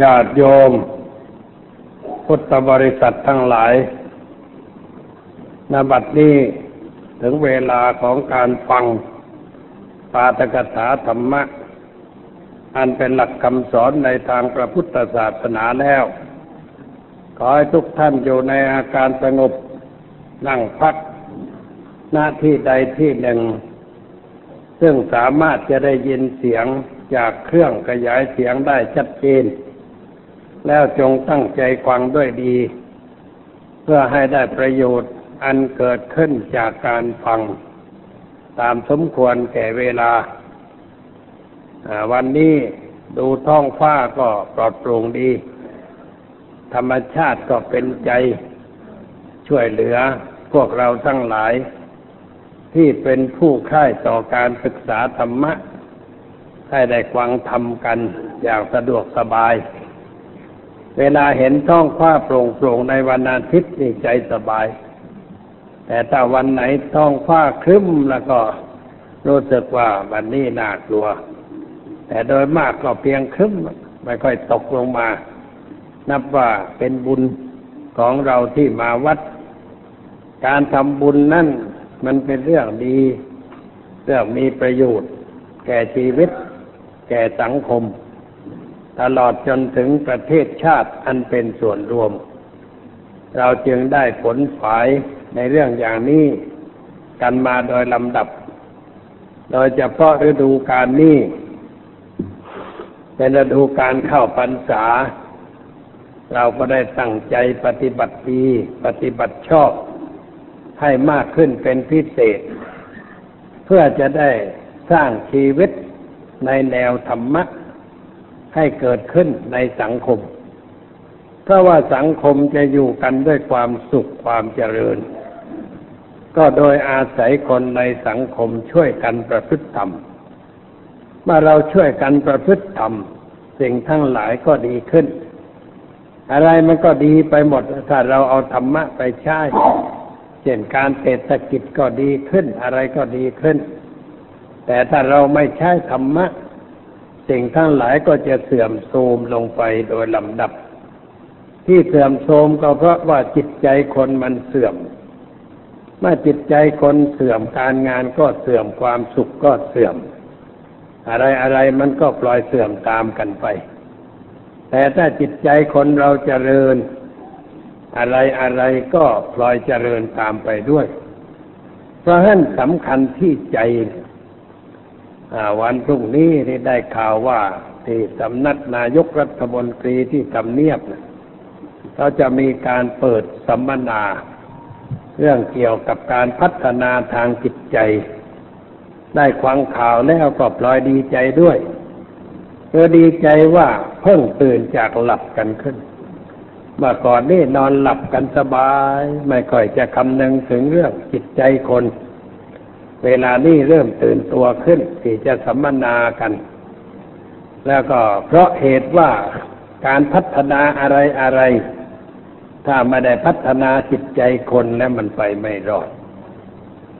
ญาติโยม พุทธบริษัททั้งหลายนบัดนี้ถึงเวลาของการฟังปาตกถาธรรมะ อันเป็นหลักคำสอนในทางพระพุทธศาสนาแล้ว ขอให้ทุกท่านอยู่ในอาการสงบนั่งพัก หน้าที่ใดที่หนึ่ง ซึ่งสามารถจะได้ยินเสียง จากเครื่องขยายเสียงได้ชัดเจน แล้วจงตั้งใจฟังด้วยดี เพื่อให้ได้ประโยชน์อันเกิดขึ้นจากการฟัง ตามสมควรแก่เวลา วันนี้ดูท้องฟ้าก็ปลอดโปร่งดี ธรรมชาติก็เป็นใจช่วยเหลือพวกเราทั้งหลายที่เป็นผู้ค่ายต่อการศึกษาธรรมะ ให้ได้ควังทำกันอย่างสะดวกสบาย เวลาเห็นท้องฟ้าโปร่งโปร่งในวันอาทิตย์นี่ใจสบาย แต่ถ้าวันไหนท้องฟ้าครึ้มแล้วก็รู้สึกว่าวันนี้น่ากลัว แต่โดยมากก็เพียงครึ้มไม่ค่อยตกลงมา นับว่าเป็นบุญของเราที่มาวัด การทำบุญนั่นมันเป็นเรื่องดี เรื่องมีประโยชน์ แก่ชีวิต แก่สังคม ตลอดจนถึงประเทศชาติอันเป็นส่วนรวม เราจึงได้ผลฝายในเรื่องอย่างนี้กันมาโดยลำดับ โดยเฉพาะฤดูการนี้เป็นฤดูการเข้าพรรษา เราก็ได้ตั้งใจปฏิบัติดีปฏิบัติชอบ ให้มากขึ้นเป็นพิเศษ เพื่อจะได้สร้างชีวิต ในแนวธรรมะให้เกิดขึ้นในสังคม เพราะว่าสังคมจะอยู่กันด้วยความสุขความเจริญ ก็โดยอาศัยคนในสังคมช่วยกันประพฤติธรรม เมื่อเราช่วยกันประพฤติธรรม สิ่งทั้งหลายก็ดีขึ้น อะไรมันก็ดีไปหมดถ้าเราเอาธรรมะไปใช้เช่นการเศรษฐกิจก็ดีขึ้น อะไรก็ดีขึ้น แต่ถ้าเราไม่ใช้ธรรมะ สิ่งทั้งหลายก็จะเสื่อมโทรมลงไปโดยลำดับ ที่เสื่อมโทรมก็เพราะว่าจิตใจคนมันเสื่อม เมื่อจิตใจคนเสื่อมการงานก็เสื่อมความสุขก็เสื่อม อะไรอะไรมันก็ปล่อยเสื่อมตามกันไป แต่ถ้าจิตใจคนเราเจริญ อะไรอะไรก็ปล่อยเจริญตามไปด้วย เพราะฉะนั้นสำคัญที่ใจ วันพรุ่งนี้ที่ได้ข่าวว่าที่สำนักนายกรัฐมนตรีที่ทำเนียบเขาจะมีการเปิดสัมมนา เรื่องเกี่ยวกับการพัฒนาทางจิตใจ ได้ควังข่าวแล้วก็ปลอยดีใจด้วยเธอดีใจว่าเพิ่งตื่นจากหลับกันขึ้น เมื่อก่อนนี่นอนหลับกันสบาย ไม่ค่อยจะคำนึงถึงเรื่องจิตใจคน เวลานี้เริ่มตื่นตัวขึ้นที่จะสัมมนากัน แล้วก็เพราะเหตุว่าการพัฒนาอะไรอะไร ถ้าไม่ได้พัฒนาจิตใจคนแล้วมันไปไม่รอด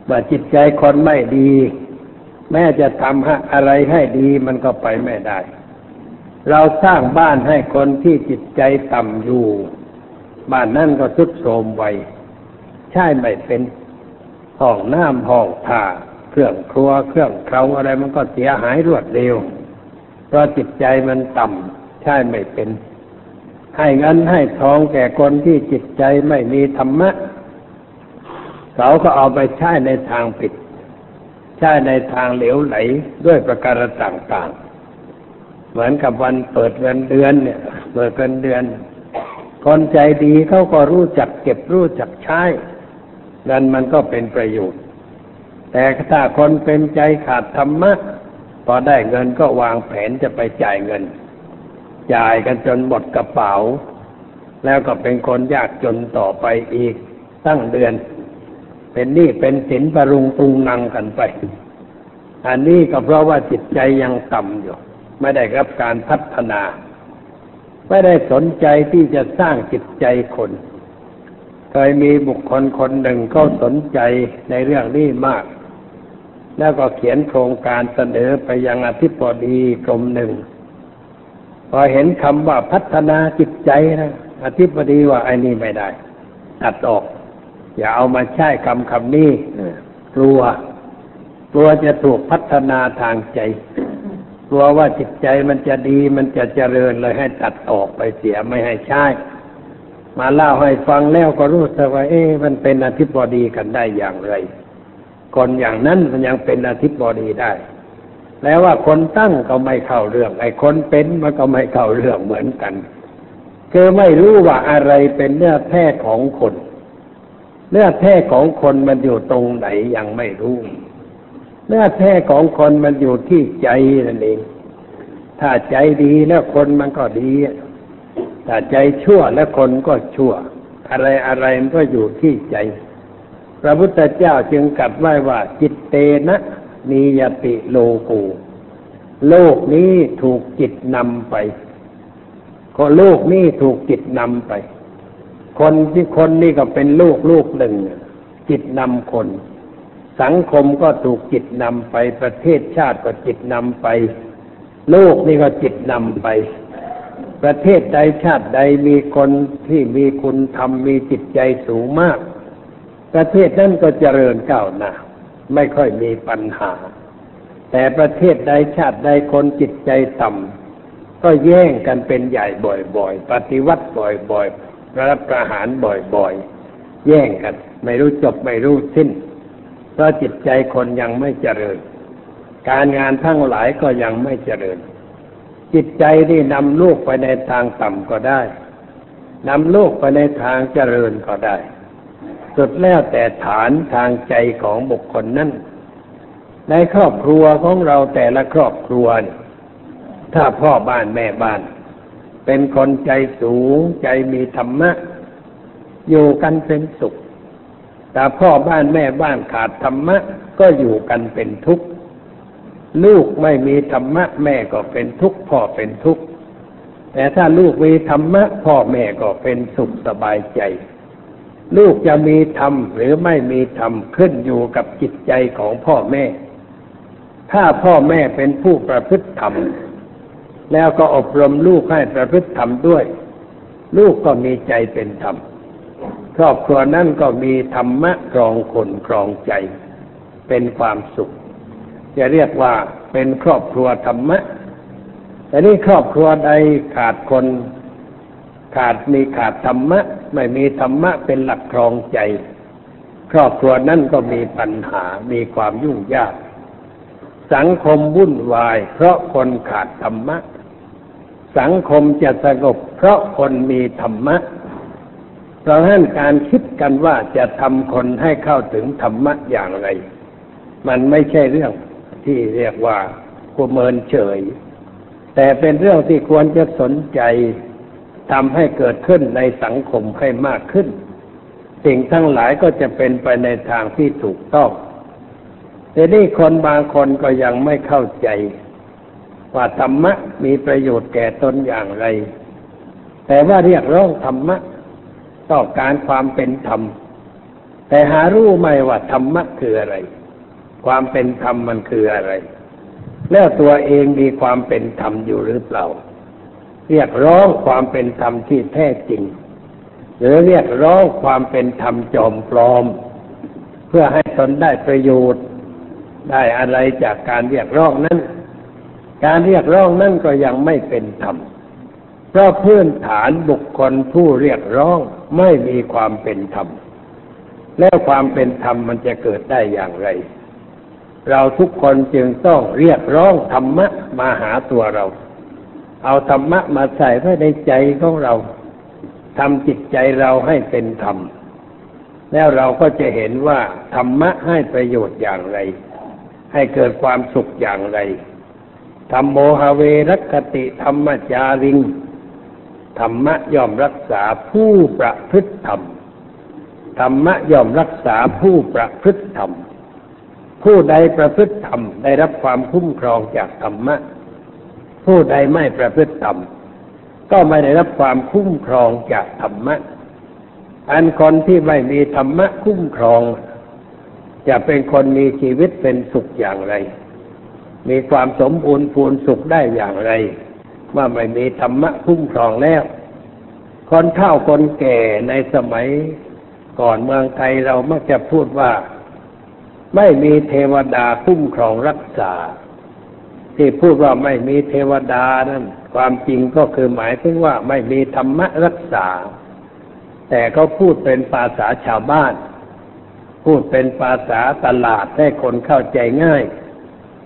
ว่าจิตใจคนไม่ดี แม้จะทำอะไรให้ดีมันก็ไปไม่ได้ เราสร้างบ้านให้คนที่จิตใจต่ำอยู่ บ้านนั่นก็ทุดโทรมไวใช่ไม่เป็น ห้องน้ำห้องท่าเครื่องครัวเครื่องเคราอะไรมันก็เสียหายรวดเร็ว เพราะจิตใจมันต่ำใช่ไม่เป็น ให้เงินให้ทองแก่คนที่จิตใจไม่มีธรรมะ เขาก็เอาไปใช้ในทางผิด ใช้ในทางเหลวไหลด้วยประการต่างๆ เหมือนกับวันเปิดเงินเดือนเนี่ย เปิดเงินเดือนคนใจดีเขาก็รู้จักเก็บรู้จักใช้ เงินมันก็เป็นประโยชน์ แต่ถ้าคนเป็นใจขาดธรรมะพอได้เงินก็วางแผนจะไปจ่ายเงิน จ่ายกันจนหมดกระเป๋า แล้วก็เป็นคนยากจนต่อไปอีกตั้งเดือน เป็นหนี้เป็นสินประรุงตุงนังกันไป อันนี้ก็เพราะว่าจิตใจยังต่ำอยู่ ไม่ได้รับการพัฒนา ไม่ได้สนใจที่จะสร้างจิตใจคน เคยมีบุคคลคนหนึ่งเขาสนใจในเรื่องนี้มาก แล้วก็เขียนโครงการเสนอไปยังอธิบดีกรมหนึ่ง พอเห็นคำว่าพัฒนาจิตใจนะอธิบดีว่าไอ้นี่ไม่ได้ ตัดออก อย่าเอามาใช้คำคำนี้กลัวกลัวจะถูกพัฒนาทางใจกลัวว่าจิตใจมันจะดีมันจะเจริญเลยให้ตัดออกไปเสียไม่ให้ใช้ มาเล่าให้ฟังแล้วก็รู้สึกว่าเอ๊ะมันเป็นอธิบดีกันได้อย่างไร คนอย่างนั้นมันยังเป็นอธิบดีได้ แล้วว่าคนตั้งก็ไม่เข้าเรื่อง ไอ้คนเป็นมันก็ไม่เข้าเรื่องเหมือนกันคือไม่รู้ว่าอะไรเป็นเนื้อแท้ของคนเนื้อแท้ของคนมันอยู่ตรงไหนยังไม่รู้เนื้อแท้ของคนมันอยู่ที่ใจนั่นเอง ถ้าใจดีแล้วคนมันก็ดี ถ้าใจชั่วแล้วคนก็ชั่ว อะไรอะไรมันก็อยู่ที่ใจ พระพุทธเจ้าจึงกัดไว้ว่า จิตเตนะนิยติโลกูโลกนี้ถูกจิตนำไปก็โลกนี้ถูกจิตนำไป คนที่คนนี่ก็เป็นลูกลูกหนึ่ง จิตนำคน สังคมก็ถูกจิตนำไป ประเทศชาติก็จิตนำไป โลกนี่ก็จิตนำไป ประเทศใดชาติใดมีคนที่มีคุณธรรมมีจิตใจสูงมาก ประเทศนั้นก็เจริญก้าวหน้าไม่ค่อยมีปัญหา แต่ประเทศใดชาติใดคนจิตใจต่ำก็แย่งกันเป็นใหญ่บ่อยๆ ปฏิวัติบ่อยๆรับประหารบ่อยๆ แย่งกัน ไม่รู้จบไม่รู้สิ้น เพราะจิตใจคนยังไม่เจริญ การงานทั้งหลายก็ยังไม่เจริญ จิตใจนี่นำลูกไปในทางต่ำก็ได้นำลูกไปในทางเจริญก็ได้ สุดแล้วแต่ฐานทางใจของบุคคลนั้นในครอบครัวของเราแต่ละครอบครัว ถ้าพ่อบ้านแม่บ้าน เป็นคนใจสูงใจมีธรรมะ อยู่กันเป็นสุข แต่พ่อบ้านแม่บ้านขาดธรรมะ ก็อยู่กันเป็นทุกข์ ลูกไม่มีธรรมะแม่ก็เป็นทุกข์พ่อเป็นทุกข์แต่ถ้าลูกมีธรรมะพ่อแม่ก็เป็นสุขสบายใจ ลูกจะมีธรรมหรือไม่มีธรรมขึ้นอยู่กับจิตใจของพ่อแม่ ถ้าพ่อแม่เป็นผู้ประพฤติธรรม แล้วก็อบรมลูกให้ประพฤติธรรมด้วย ลูกก็มีใจเป็นธรรมครอบครัวนั่นก็มีธรรมะครองคนครองใจ เป็นความสุข จะเรียกว่าเป็นครอบครัวธรรมะ แต่นี่ครอบครัวใดขาดคนขาดมีขาดธรรมะ ไม่มีธรรมะเป็นหลักครองใจ ครอบครัวนั่นก็มีปัญหามีความยุ่งยาก สังคมวุ่นวาย เพราะคนขาดธรรมะ สังคมจะสงบเพราะคนมีธรรมะเพราะฉะนั้นการคิดกันว่าจะทำคนให้เข้าถึงธรรมะอย่างไร มันไม่ใช่เรื่อง ที่เรียกว่ากุเมินเฉย แต่เป็นเรื่องที่ควรจะสนใจทำให้เกิดขึ้นในสังคมให้มากขึ้น สิ่งทั้งหลายก็จะเป็นไปในทางที่ถูกต้องแต่นี่คนบางคนก็ยังไม่เข้าใจ ว่าธรรมะมีประโยชน์แก่ตนอย่างไร แต่ว่าเรียกร้องธรรมะต้องการความเป็นธรรม แต่หารู้ไหมว่าธรรมะคืออะไร ความเป็นธรรมมันคืออะไร แล้วตัวเองมีความเป็นธรรมอยู่หรือเปล่า เรียกร้องความเป็นธรรมที่แท้จริง หรือเรียกร้องความเป็นธรรมจอมปลอม เพื่อให้ตนได้ประโยชน์ ได้อะไรจากการเรียกร้องนั้น การเรียกร้องนั้นก็ยังไม่เป็นธรรมเพราะพื้นฐานบุคคลผู้เรียกร้องไม่มีความเป็นธรรมแล้วความเป็นธรรมมันจะเกิดได้อย่างไร เราทุกคนจึงต้องเรียกร้องธรรมะมาหาตัวเรา เอาธรรมะมาใส่ไว้ในใจของเราทำจิตใจเราให้เป็นธรรม แล้วเราก็จะเห็นว่าธรรมะให้ประโยชน์อย่างไร ให้เกิดความสุขอย่างไรธรรมโมหเวรัคติธรรมจาริงธรรมะย่อมรักษาผู้ประพฤติธรรม ธรรมะย่อมรักษาผู้ประพฤติธรรม ผู้ใดประพฤติธรรมได้รับความคุ้มครองจากธรรมะ ผู้ใดไม่ประพฤติธรรมก็ไม่ได้รับความคุ้มครองจากธรรมะ อันคนที่ไม่มีธรรมะคุ้มครอง จะเป็นคนมีชีวิตเป็นสุขอย่างไร มีความสมบูรณ์พูนสุขได้อย่างไร ว่าไม่มีธรรมะคุ้มครองแล้ว คนเฒ่าคนแก่ในสมัยก่อนเมืองไทยเรามักจะพูดว่า ไม่มีเทวดาคุ้มครองรักษา ที่พูดว่าไม่มีเทวดานั้นความจริงก็คือหมายถึงว่าไม่มีธรรมะรักษา แต่เขาพูดเป็นภาษาชาวบ้าน พูดเป็นภาษาตลาดให้คนเข้าใจง่าย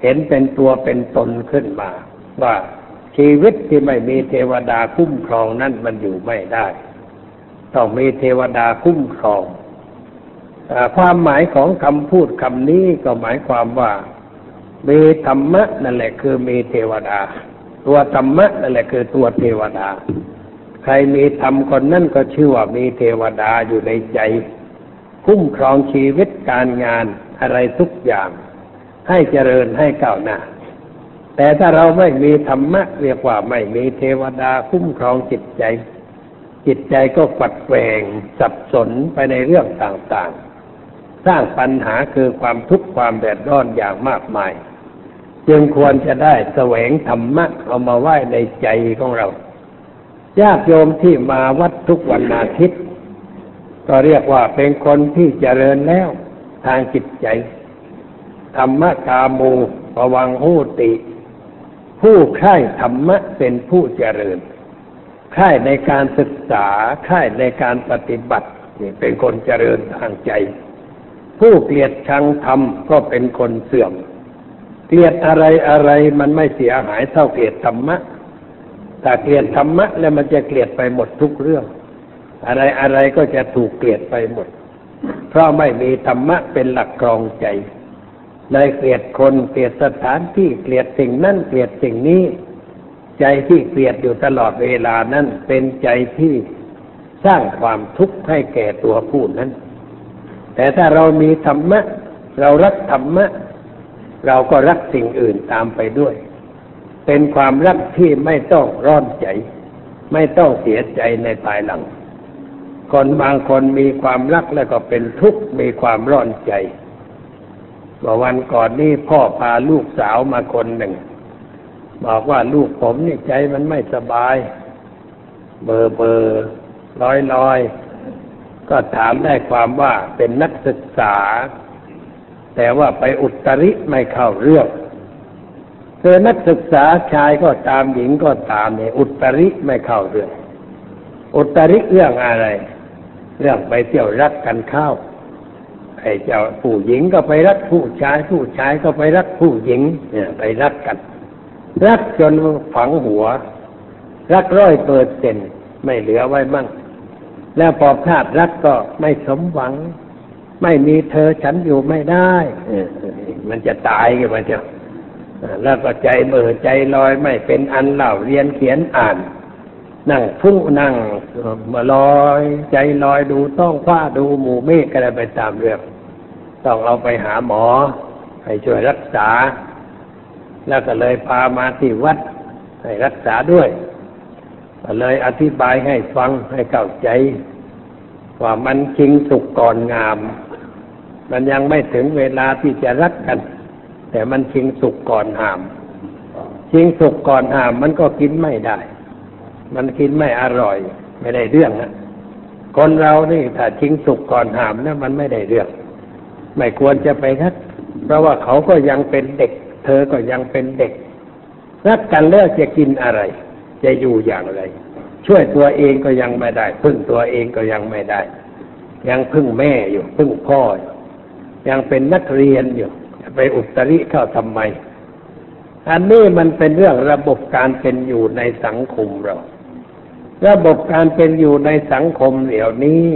เห็นเป็นตัวเป็นตนขึ้นมา ว่าชีวิตที่ไม่มีเทวดาคุ้มครองนั่นมันอยู่ไม่ได้ ต้องมีเทวดาคุ้มครอง ความหมายของคำพูดคำนี้ก็หมายความว่า มีธรรมะนั่นแหละคือมีเทวดา ตัวธรรมะนั่นแหละคือตัวเทวดา ใครมีธรรมคนนั่นก็ชื่อว่ามีเทวดาอยู่ในใจ คุ้มครองชีวิตการงานอะไรทุกอย่าง ให้เจริญให้ก้าวหน้าแต่ถ้าเราไม่มีธรรมะเรียกว่าไม่มีเทวดาคุ้มครองจิตใจ จิตใจก็ฝัดแหวงสับสนไปในเรื่องต่างๆ สร้างปัญหาคือความทุกข์ความแดดร้อนอย่างมากมาย จึงควรจะได้แสวงธรรมะเอามาไหว้ในใจของเราญาติโยมที่มาวัดทุกวันอาทิตย์ ก็เรียกว่าเป็นคนที่เจริญแล้วทางจิตใจ ธรรมะกามูปวังหูติ ผู้ใคร่ธรรมะเป็นผู้เจริญใคร่ในการศึกษาใคร่ในการปฏิบัติ นี่เป็นคนเจริญทางใจ ผู้เกลียดชังธรรมก็เป็นคนเสื่อม เกลียดอะไรอะไรมันไม่เสียหายเท่าเกลียดธรรมะถ้าเกลียดธรรมะแล้วมันจะเกลียดไปหมดทุกเรื่อง อะไรอะไรก็จะถูกเกลียดไปหมด เพราะไม่มีธรรมะเป็นหลักกรองใจเลยเกลียดคนเกลียดสถานที่เกลียดสิ่งนั้นเกลียดสิ่งนี้ ใจที่เกลียดอยู่ตลอดเวลานั้นเป็นใจที่สร้างความทุกข์ให้แก่ตัวผู้นั้น แต่ถ้าเรามีธรรมะ เรารักธรรมะ เราก็รักสิ่งอื่นตามไปด้วย เป็นความรักที่ไม่ต้องร้อนใจ ไม่ต้องเสียใจในภายหลัง คนบางคนมีความรักแล้วก็เป็นทุกข์มีความร้อนใจว่าวันก่อนนี่พ่อพาลูกสาวมาคนหนึ่ง บอกว่าลูกผมนี่ใจมันไม่สบาย เบอร์เบอร์ลอยลอย ก็ถามได้ความว่าเป็นนักศึกษา แต่ว่าไปอุตริไม่เข้าเรื่องเธอนักศึกษาชายก็ตามหญิงก็ตามเนี่ยอุตริไม่เข้าเรื่อง อุตริเรื่องอะไร เรื่องไปเที่ยวรักกันเข้าไอ้เจ้าผู้หญิงก็ไปรักผู้ชาย ผู้ชายก็ไปรักผู้หญิง เนี่ยไปรักกัน รักจนฝังหัว รักร้อยเปิดเซ็นไม่เหลือไว้มั่ง แล้วพอพลาดรักก็ไม่สมหวัง ไม่มีเธอฉันอยู่ไม่ได้มันจะตายกันมาเจ้าแล้วก็ใจเบื่อใจลอยไม่เป็นอันเล่าเรียนเขียนอ่าน นั่งฟุ้งนั่งมาลอย ใจลอยดูต้องฟ้าดูหมู่เมฆอะไรไปตามเรื่องต้องเอาไปหาหมอให้ช่วยรักษา แล้วก็เลยพามาที่วัดให้รักษาด้วย เลยอธิบายให้ฟังให้เข้าใจ ว่ามันชิงสุกก่อนงาม มันยังไม่ถึงเวลาที่จะรักกัน แต่มันชิงสุกก่อนหามชิงสุกก่อนหาม มันก็กินไม่ได้ มันกินไม่อร่อย ไม่ได้เรื่องนะคนเรานี่ถ้าชิงสุกก่อนหามนะมันไม่ได้เรื่อง ไม่ควรจะไปรักเพราะว่าเขาก็ยังเป็นเด็ก เธอก็ยังเป็นเด็ก รักกันแล้วจะกินอะไร จะอยู่อย่างไร ช่วยตัวเองก็ยังไม่ได้ พึ่งตัวเองก็ยังไม่ได้ ยังพึ่งแม่อยู่ พึ่งพ่ออยู่ยังเป็นนักเรียนอยู่ไปอุตริเข้าทำไม อันนี้มันเป็นเรื่องระบบการเป็นอยู่ในสังคมเรา ระบบการเป็นอยู่ในสังคมเดี๋ยวนี้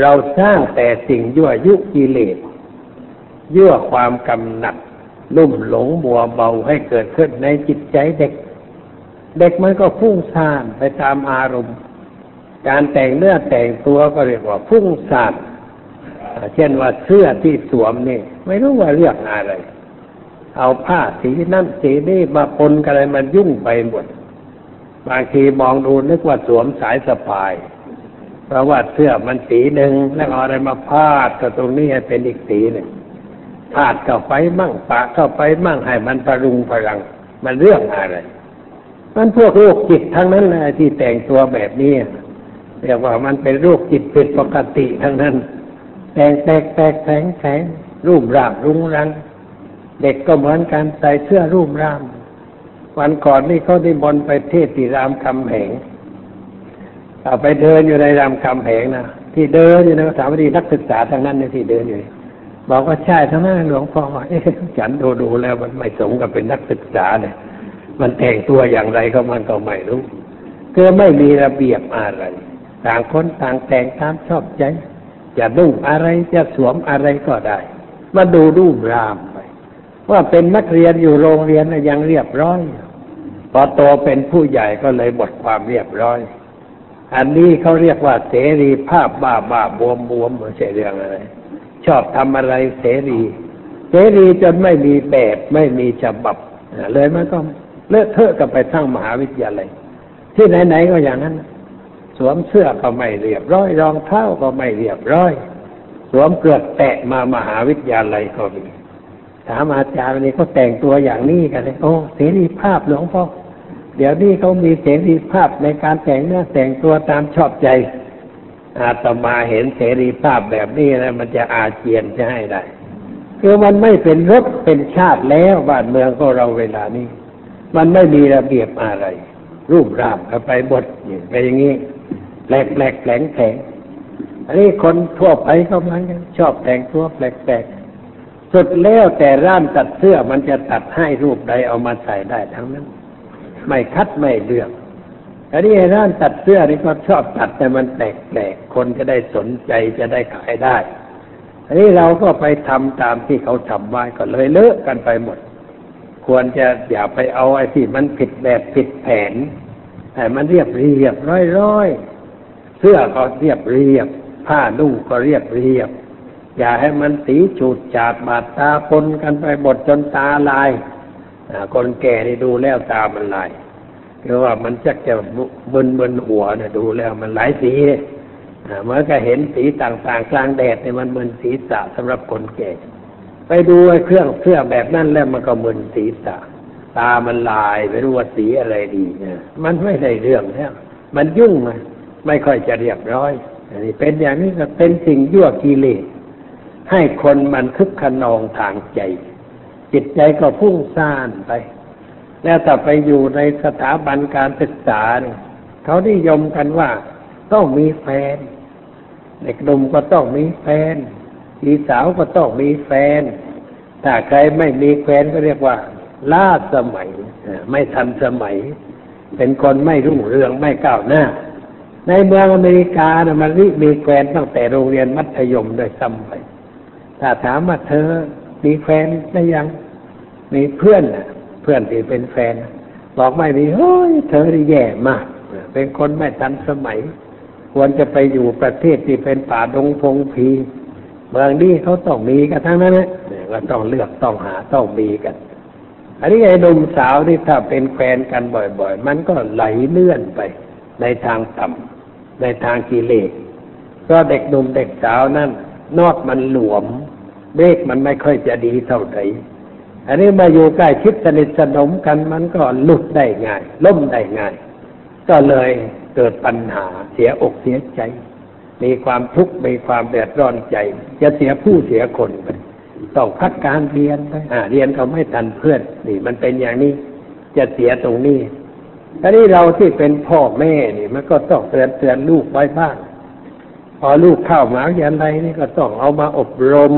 เราสร้างแต่สิ่งยั่วยุกิเลสยั่วความกำหนัดลุ่มหลงมัวเบาให้เกิดขึ้นในจิตใจเด็ก เด็กมันก็ฟุ้งซ่านไปตามอารมณ์ การแต่งเนื้อแต่งตัวก็เรียกว่าฟุ้งซ่านเช่นว่าเสื้อที่สวมนี่ ไม่รู้ว่าเรียกอะไร เอาผ้าสีนั่นสีนี่มาปนกันอะไรมันยุ่งไปหมด บางทีมองดูนึกว่าสวมสายสะพาย เพราะว่าเสื้อมันสีหนึ่งแล้วเอาอะไรมาพาดกับตรงนี้ให้เป็นอีกสีหนึ่งพาดเข้าไปมั่งปะเข้าไปมั่งให้มันประรุงพลัง มันเรื่องอะไร มันพวกโรคจิตทั้งนั้นเลยที่แต่งตัวแบบนี้เรียกว่ามันเป็นโรคจิตผิดปกติทั้งนั้น แต่งแตกแตกแข็งแข็งรูปร่างรุงรัง เด็กก็เหมือนกันใส่เสื้อรูปร่างวันก่อนนี่เขาได้บนไปเทศที่รามคำแหงเอาไปเดินอยู่ในรามคำแหงนะที่เดินอยู่ในสถาบันนักศึกษาทางนั้นในที่เดินอยู่บอกว่าใช่ทั้งนั้นหลวงพ่อว่าเอ๊ะฉันดูดูแล้วมันไม่สมกับเป็นนักศึกษาเลย มันแต่งตัวอย่างไรก็มันก็ไม่รู้คือไม่มีระเบียบอะไร ต่างคนต่างแต่งตามชอบใจ จะนุ่งอะไรจะสวมอะไรก็ได้ มาดูรูปรามไปว่าเป็นนักเรียนอยู่โรงเรียนยังเรียบร้อย พอโตเป็นผู้ใหญ่ก็เลยหมดความเรียบร้อย อันนี้เขาเรียกว่าเสรีภาพบ้าบ้าบวมบวมไม่ใช่เรื่องอะไร ชอบทำอะไรเสรี เสรีจนไม่มีแบบไม่มีฉบับเลยมันก็ เลอะเทอะกันไปทั้งมหาวิทยาลัย ที่ไหนๆก็อย่างนั้น สวมเสื้อก็ไม่เรียบร้อยรองเท้าก็ไม่เรียบร้อย สวมเกลือกแตะมามหาวิทยาลัยก็มีถามอาจารย์นี่เขาแต่งตัวอย่างนี้กันเลยโอ้เสรีภาพหลวงพ่อเดี๋ยวนี้เขามีเสรีภาพในการแต่งเนื้อแต่งตัวตามชอบใจ อาตมาเห็นเสรีภาพแบบนี้แล้วมันจะอาเจียนจะให้ได้ คือมันไม่เป็นรถเป็นชาติแล้วบ้านเมืองของเราเวลานี้ มันไม่มีระเบียบอะไร รูปร่างก็ไปบดไปอย่างนี้แปลกแปลกแผลงแผลงอันนี้คนทั่วไปเขาเหมือนกันชอบแต่งตัวแปลกแปลกสุดแล้วแต่ร้านตัดเสื้อมันจะตัดให้รูปใดเอามาใส่ได้ทั้งนั้น ไม่คัดไม่เลือกอันนี้ร้านตัดเสื้อนี่ก็ชอบตัดแต่มันแปลกๆคนจะได้สนใจจะได้ขายได้ อันนี้เราก็ไปทำตามที่เขาทำไว้ก็เลยเลอะกันไปหมด ควรจะอย่าไปเอาไอ้ที่มันผิดแบบผิดแผนแต่มันเรียบเรียบร้อยร้อยเสื้อก็เรียบเรียบ ผ้านุ่งก็เรียบเรียบ อย่าให้มันสีฉูดฉาดบาดตาปนกันไปหมดจนตาลายคนแก่นี่ดูแล้วตามันลายเพราะว่ามันจักจะมึนมึนหัวเนี่ยดูแล้วมันหลายสีเมื่อก็เห็นสีต่างๆ กลางแดดเนี่ยมันมึนศีรษะสำหรับคนแก่ ไปดูไอ้เครื่องเสื้อแบบนั้นแล้วมันก็มึนศีรษะตามันลายไม่รู้ว่าสีอะไรดีเนี่ยมันไม่ได้เรื่องแล้วมันยุ่งมันไม่ค่อยจะเรียบร้อยอันนี้เป็นอย่างนี้ก็เป็นสิ่งยั่วกิเลสให้คนมันคึกขนองทางใจ จิตใจก็พุ่งซ่านไป แล้วถ้าไปอยู่ในสถาบันการศึกษาเนี่ยเขานิยมกันว่าต้องมีแฟน เด็กหนุ่มก็ต้องมีแฟน อีสาวก็ต้องมีแฟน ถ้าใครไม่มีแฟนก็เรียกว่าล้าสมัย ไม่ทันสมัย เป็นคนไม่รุ่งเรืองไม่ก้าวหน้า ในเมืองอเมริกานะมันมีแฟนตั้งแต่โรงเรียนมัธยมโดยซ้ำไป ถ้าถามว่าเธอมีแฟนได้ยัง มีเพื่อนนะเพื่อนที่เป็นแฟน บอกไม่มีเฮ้ยเธอแย่มาก เป็นคนไม่ทันสมัย ควรจะไปอยู่ประเทศที่เป็นป่าดงพงพี เมืองนี้เขาต้องมีกันทั้งนั้นนะก็ต้องเลือกต้องหาต้องมีกัน อันนี้ไอ้หนุ่มสาวนี่ถ้าเป็นแฟนกันบ่อย ๆ มันก็ไหลเลื่อนไป ในทางต่ำในทางกิเลสก็เด็กหนุ่มเด็กสาวนั่นนอดมันหลวมเบรกมันไม่ค่อยจะดีเท่าไหร่อันนี้มาอยู่ใกล้ชิดสนิทสนมกันมันก็หลุดได้ง่าย ล่มได้ง่าย ก็เลยเกิดปัญหาเสียอกเสียใจ มีความทุกข์มีความเดือดร้อนใจ จะเสียผู้เสียคนไปต้องพักการเรียนไปเรียนเขาไม่ทันเพื่อนนี่ มันเป็นอย่างนี้ จะเสียตรงนี้อันนี้เราที่เป็นพ่อแม่นี่มันก็ต้องเตือนเตือนลูกไว้บ้างพอลูกเข้ามาอย่างไรนี่ก็ต้องเอามาอบรม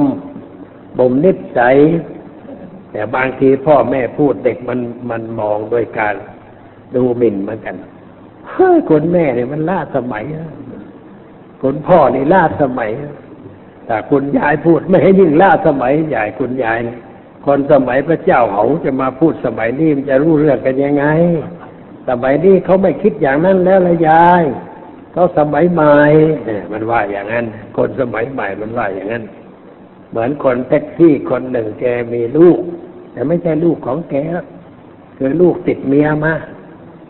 บ่มนิสัยแต่บางทีพ่อแม่พูดเด็กมันมันมองโดยการดูหมิ่นเหมือนกันเฮ้ยคนแม่เนี่ยมันล่าสมัย คนพ่อนี่ล่าสมัยแต่คุณยายพูดไม่ให้ยิ่งล่าสมัยใหญ่คุณยายคนสมัยพระเจ้าเขาจะมาพูดสมัยนี้มันจะรู้เรื่องกันยังไง สมัยนี้เขาไม่คิดอย่างนั้นแล้วละยายเขาสมัยใหม่มันว่าอย่างนั้น คนสมัยใหม่มันว่าอย่างนั้น เหมือนคนแท็กซี่คนหนึ่งแกมีลูก แต่ไม่ใช่ลูกของแกคือลูกติดเมียมา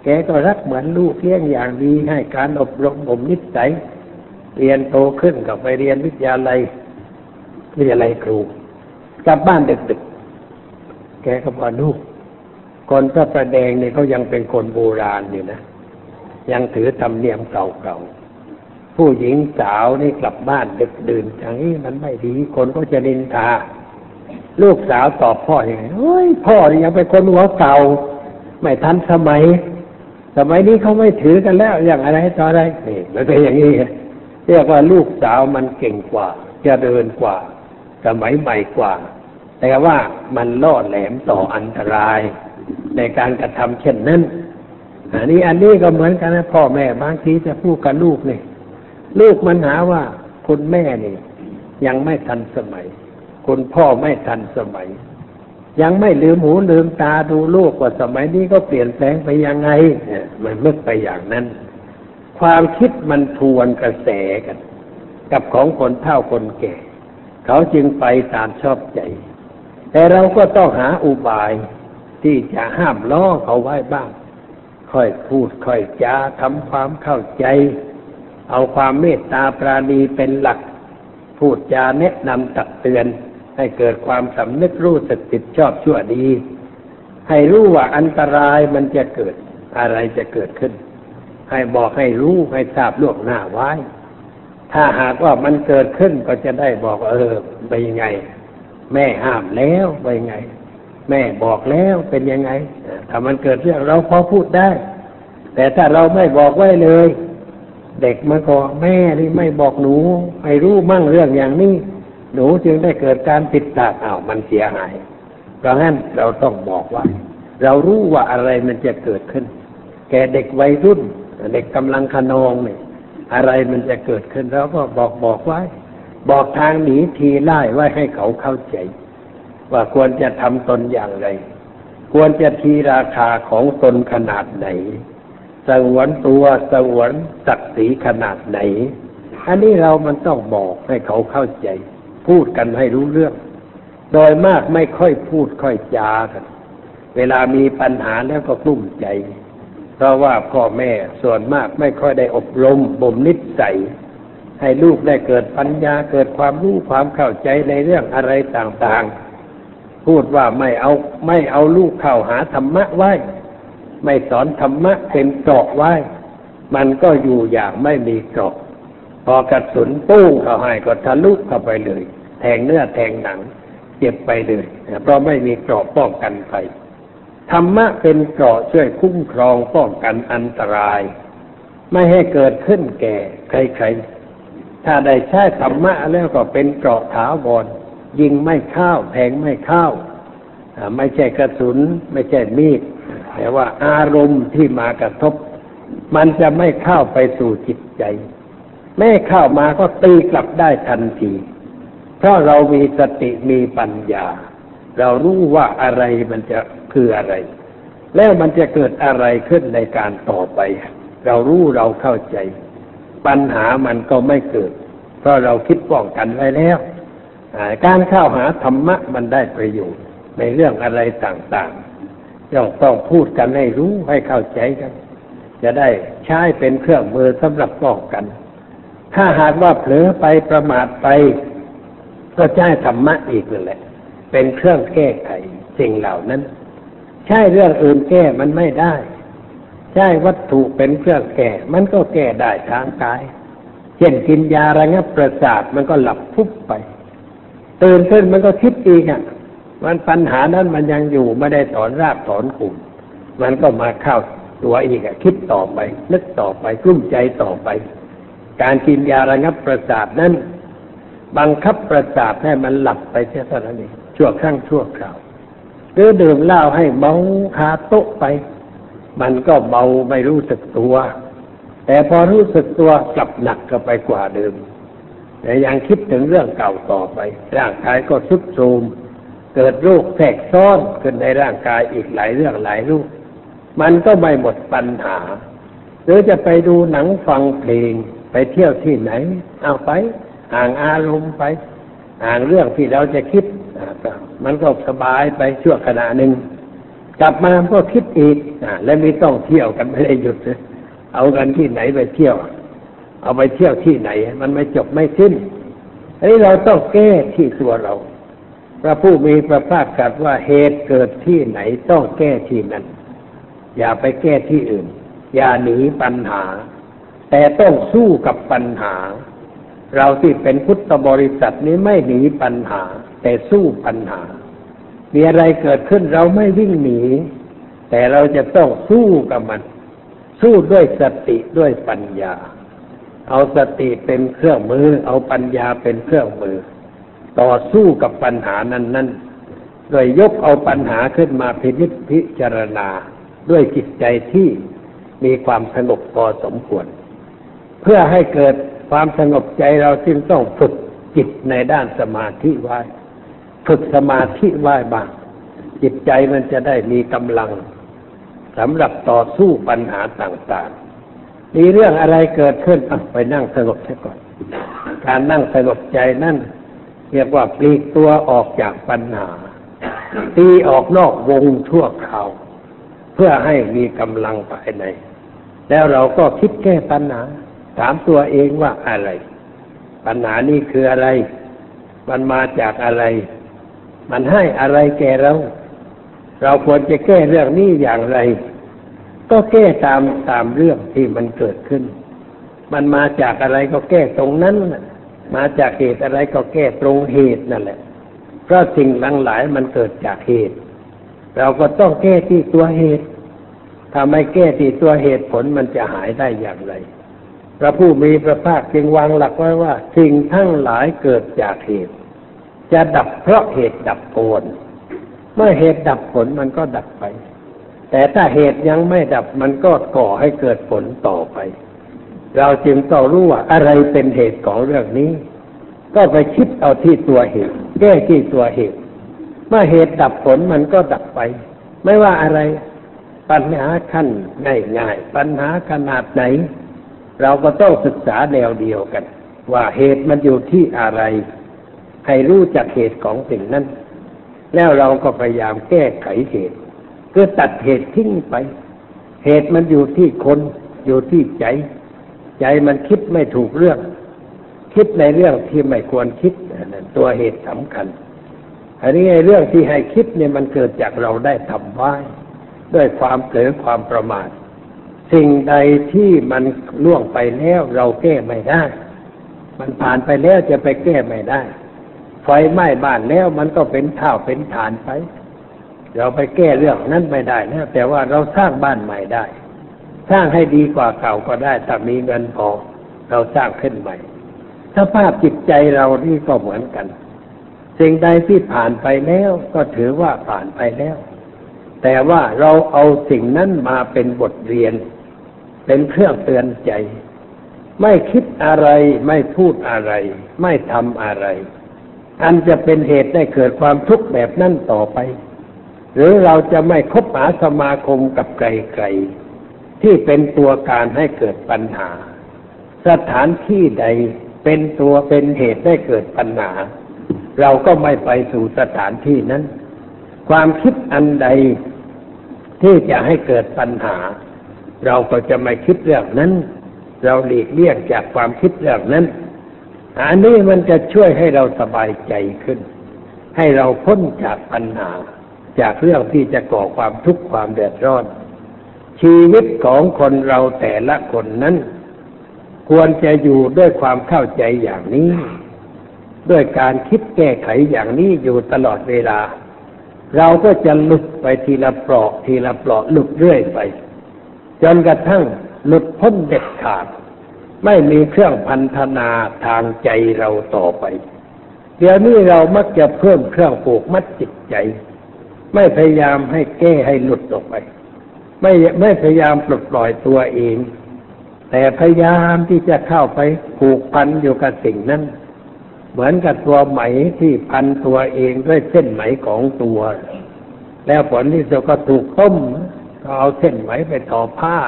แกก็รักเหมือนลูกเลี้ยงอย่างดีให้การอบรมบ่มนิสัย เรียนโตขึ้นก็ไปเรียนวิทยาลัยวิทยาลัยครู กลับบ้านดึกๆ แกก็บอกลูกคนพระประแดงเนี่ยเขายังเป็นคนโบราณอยู่นะ ยังถือธรรมเนียมเก่าๆ ผู้หญิงสาวนี่กลับบ้านดึกดื่นอย่างนี้มันไม่ดี คนก็จะนินทา ลูกสาวตอบพ่ออย่างไงเฮ้ยพ่อนี่ยังเป็นคนหัวเก่า ไม่ทันสมัย สมัยนี้เขาไม่ถือกันแล้วอย่างอะไรต่ออะไรนี่มันเป็นอย่างนี้ เรียกว่าลูกสาวมันเก่งกว่าจะเดินกว่า สมัยใหม่กว่า แต่ว่ามันล่อแหลมต่ออันตราย ในการกระทำเช่นนั้น อันนี้อันนี้ก็เหมือนกันนะพ่อแม่บางทีจะพูดกับลูกนี่ลูกมันหาว่าคุณแม่นี่ยังไม่ทันสมัย คุณพ่อไม่ทันสมัย ยังไม่ลืมหูลืมตาดูลูกว่าสมัยนี้ก็เปลี่ยนแปลงไปยังไงเนี่ยมันมึกไปอย่างนั้น ความคิดมันทวนกระแสกัน กับของคนเฒ่าคนแก่ เขาจึงไปตามชอบใจ แต่เราก็ต้องหาอุบายที่จะห้ามล้อเขาไว้บ้าง ค่อยพูดค่อยจาทำความเข้าใจ เอาความเมตตาปราณีเป็นหลัก พูดจาแนะนำตักเตือน ให้เกิดความสำนึกรู้สึกติดชอบชั่วดี ให้รู้ว่าอันตรายมันจะเกิดอะไรจะเกิดขึ้น ให้บอกให้รู้ให้ทราบล่วงหน้าไว้ ถ้าหากว่ามันเกิดขึ้นก็จะได้บอกเออไปยังไง แม่ห้ามแล้วไปยังไง แม่บอกแล้วเป็นยังไงถ้ามันเกิดเรื่องเราพอพูดได้ แต่ถ้าเราไม่บอกไว้เลย เด็กมันก็แม่นี่ไม่บอกหนูให้รู้มั่งเรื่องอย่างนี้หนูจึงได้เกิดการผิดพลาดอ้าวมันเสียหายเพราะงั้นเราต้องบอกว่า เรารู้ว่าอะไรมันจะเกิดขึ้น แกเด็กวัยรุ่น เด็กกำลังขนองเนี่ยอะไรมันจะเกิดขึ้นเราก็บอกบอกไว้ บอกทางหนีทีไล่ไว้ให้เขาเข้าใจ ว่าควรจะทำตนอย่างไร ควรจะทีราคาของตนขนาดไหนสงวนตัวสงวนศักดิ์ศรีขนาดไหน อันนี้เรามันต้องบอกให้เขาเข้าใจ พูดกันให้รู้เรื่อง โดยมากไม่ค่อยพูดค่อยจากัน เวลามีปัญหาแล้วก็กลุ้มใจ เพราะว่าพ่อแม่ส่วนมากไม่ค่อยได้อบรมบ่มนิสัยให้ลูกได้เกิดปัญญาเกิดความรู้ความเข้าใจในเรื่องอะไรต่างๆ พูดว่าไม่เอาไม่เอาลูกเข้าหาธรรมะไว้ ไม่สอนธรรมะเป็นเกราะไว้ มันก็อยู่อย่างไม่มีเกราะพอกระสุนปุ้งเข้าให้ก็ทะลุเข้าไปเลย แทงเนื้อแทงหนัง เจ็บไปเลยเพราะไม่มีเกราะป้องกันไฟ ธรรมะเป็นเกราะช่วยคุ้มครองป้องกันอันตราย ไม่ให้เกิดขึ้นแก่ ใครๆ ถ้าได้ใช้ธรรมะแล้วก็เป็นเกราะถาวรยิงไม่เข้าแทงไม่เข้าไม่ใช่กระสุน ไม่ใช่มีดแต่ว่าอารมณ์ที่มากระทบ มันจะไม่เข้าไปสู่จิตใจ แม่เข้ามาก็ตีกลับได้ทันที เพราะเรามีสติมีปัญญา เรารู้ว่าอะไรมันจะคืออะไร แล้วมันจะเกิดอะไรขึ้นในการต่อไป เรารู้เราเข้าใจ ปัญหามันก็ไม่เกิด เพราะเราคิดป้องกันไว้แล้วการเข้าหาธรรมะมันได้ประโยชน์ในเรื่องอะไรต่างๆย่อมต้องพูดกันให้รู้ให้เข้าใจกัน จะได้ใช้เป็นเครื่องมือสำหรับป้องกัน ถ้าหากว่าเผลอไปประมาทไป ก็ใช้ธรรมะอีกนั่นแหละ เป็นเครื่องแก้ไขสิ่งเหล่านั้น ใช่เรื่องอื่นแก้มันไม่ได้ ใช่วัตถุเป็นเครื่องแก้มันก็แก้ได้ทางกาย เช่นกินยาระงับประสาทมันก็หลับพุบไปตื่นขึ้นมันก็คิดอีกอะ มันปัญหานั้นมันยังอยู่ไม่ได้ถอนรากถอนกลุ่มมันก็มาเข้าตัวอีกอะ คิดต่อไป นึกต่อไปกลุ้มใจต่อไป การกินยาระงับประสาทนั้น บังคับประสาทให้มันหลับไปเท่านั้นเอง ชั่วครั้งชั่วคราวหรือดื่มเหล้าให้เมาคาโต๊ะไป มันก็เมาไม่รู้สึกตัว แต่พอรู้สึกตัวกลับหนักก็ไปกว่าเดิม แต่ยังคิดถึงเรื่องเก่าต่อไป ร่างกายก็ทุดโทรมเกิดโรคแทรกซ้อนขึ้นในร่างกายอีกหลายเรื่องหลายรูปมันก็ไม่หมดปัญหา หรือจะไปดูหนังฟังเพลงไปเที่ยวที่ไหน เอาไป ห่างอารมณ์ไป ห่างเรื่องที่เราจะคิด มันก็สบายไปชั่วขณะหนึ่งกลับมาก็คิดอีกอและไม่ต้องเที่ยวกันไม่ได้หยุดเอากันที่ไหนไปเที่ยว เอาไปเที่ยวที่ไหน มันไม่จบไม่สิ้นอันนี้เราต้องแก้ที่ตัวเราพระผู้มีพระภาคตรัสว่าเหตุเกิดที่ไหนต้องแก้ที่นั้น อย่าไปแก้ที่อื่น อย่าหนีปัญหา แต่ต้องสู้กับปัญหา เราที่เป็นพุทธบริษัทนี้ไม่หนีปัญหา แต่สู้ปัญหา มีอะไรเกิดขึ้นเราไม่วิ่งหนี แต่เราจะต้องสู้กับมัน สู้ด้วยสติด้วยปัญญา เอาสติเป็นเครื่องมือ เอาปัญญาเป็นเครื่องมือ ต่อสู้กับปัญหานั้นนั้นโดยยกเอาปัญหาขึ้นมาพิจิตพิจารณาด้วยจิตใจที่มีความสงบพอสมควร เพื่อให้เกิดความสงบใจเราจึงต้องฝึกจิตในด้านสมาธิไว้ ฝึกสมาธิไว้บ้างจิตใจมันจะได้มีกำลังสำหรับต่อสู้ปัญหาต่างๆ มีเรื่องอะไรเกิดขึ้นไปนั่งสงบซะก่อน การนั่งสงบใจนั่นเรียกว่าปลีกตัวออกจากปัญหา ตีออกนอกวงชั่วคราว เพื่อให้มีกำลังภายใน แล้วเราก็คิดแก้ปัญหา ถามตัวเองว่าอะไร ปัญหานี้คืออะไร มันมาจากอะไร มันให้อะไรแก่เรา เราควรจะแก้เรื่องนี้อย่างไร ก็แก้ตามตามเรื่องที่มันเกิดขึ้น มันมาจากอะไรก็แก้ตรงนั้น มาจากเหตุอะไรก็แก้ตรงเหตุนั่นแหละ เพราะสิ่งทั้งหลายมันเกิดจากเหตุ เราก็ต้องแก้ที่ตัวเหตุถ้าไม่แก้ที่ตัวเหตุผลมันจะหายได้อย่างไรพระผู้มีพระภาคจึงวางหลักไว้ว่า สิ่งทั้งหลายเกิดจากเหตุ จะดับเพราะเหตุดับผลเมื่อเหตุดับผลมันก็ดับไป แต่ถ้าเหตุยังไม่ดับมันก็ก่อให้เกิดผลต่อไป เราจึงต้องรู้ว่าอะไรเป็นเหตุของเรื่องนี้ ก็ไปคิดเอาที่ตัวเหตุ แก้ที่ตัวเหตุ เมื่อเหตุดับผลมันก็ดับไป ไม่ว่าอะไรปัญหาขั้นง่ายๆปัญหาขนาดไหน เราก็ต้องศึกษาแนวเดียวกัน ว่าเหตุมันอยู่ที่อะไร ให้รู้จักเหตุของสิ่งนั้น แล้วเราก็พยายามแก้ไขเหตุเพื่อตัดเหตุทิ้งไป เหตุมันอยู่ที่คนอยู่ที่ใจ ใจมันคิดไม่ถูกเรื่อง คิดในเรื่องที่ไม่ควรคิดนั่นตัวเหตุสำคัญอันนี้เรื่องที่ให้คิดเนี่ยมันเกิดจากเราได้ทำไว้ ด้วยความเผลอความประมาท สิ่งใดที่มันล่วงไปแล้วเราแก้ไม่ได้ มันผ่านไปแล้วจะไปแก้ไม่ได้ ไฟไหม้บ้านแล้วมันก็เป็นเท่าเป็นฐานไป เราไปแก้เรื่องนั้นไม่ได้นะแต่ว่าเราสร้างบ้านใหม่ได้ สร้างให้ดีกว่าเก่าก็ได้ถ้ามีเงินพอเราสร้างขึ้นใหม่สภาพจิตใจเรานี่ก็เหมือนกัน สิ่งใดที่ผ่านไปแล้วก็ถือว่าผ่านไปแล้ว แต่ว่าเราเอาสิ่งนั้นมาเป็นบทเรียน เป็นเครื่องเตือนใจ ไม่คิดอะไร ไม่พูดอะไร ไม่ทำอะไร อันจะเป็นเหตุได้เกิดความทุกข์แบบนั้นต่อไป หรือเราจะไม่คบหาสมาคมกับใครๆที่เป็นตัวการให้เกิดปัญหา สถานที่ใดเป็นตัวเป็นเหตุได้เกิดปัญหา เราก็ไม่ไปสู่สถานที่นั้น ความคิดอันใดที่จะให้เกิดปัญหา เราก็จะไม่คิดเรื่องนั้น เราหลีกเลี่ยงจากความคิดเรื่องนั้น อันนี้มันจะช่วยให้เราสบายใจขึ้น ให้เราพ้นจากปัญหา จากเรื่องที่จะก่อความทุกข์ความเดือดร้อน ชีวิตของคนเราแต่ละคนนั้น ควรจะอยู่ด้วยความเข้าใจอย่างนี้ ด้วยการคิดแก้ไขอย่างนี้อยู่ตลอดเวลา เราก็จะหลุดไปทีละปลอกทีละปลอกหลุดเรื่อยไป จนกระทั่งหลุดพ้นเด็ดขาด ไม่มีเครื่องพันธนาทางใจเราต่อไป เดี๋ยวนี้เรามักจะเพิ่มเครื่องผูกมัดจิตใจ ไม่พยายามให้แก้ให้หลุดออกไป ไม่ไม่พยายามปลดปล่อยตัวเอง แต่พยายามที่จะเข้าไปผูกพันอยู่กับสิ่งนั้น เหมือนกับตัวไหมที่พันตัวเองด้วยเส้นไหมของตัว แล้วผลที่สุดก็ถูกต้มก็เอาเส้นไหมไปทอผ้า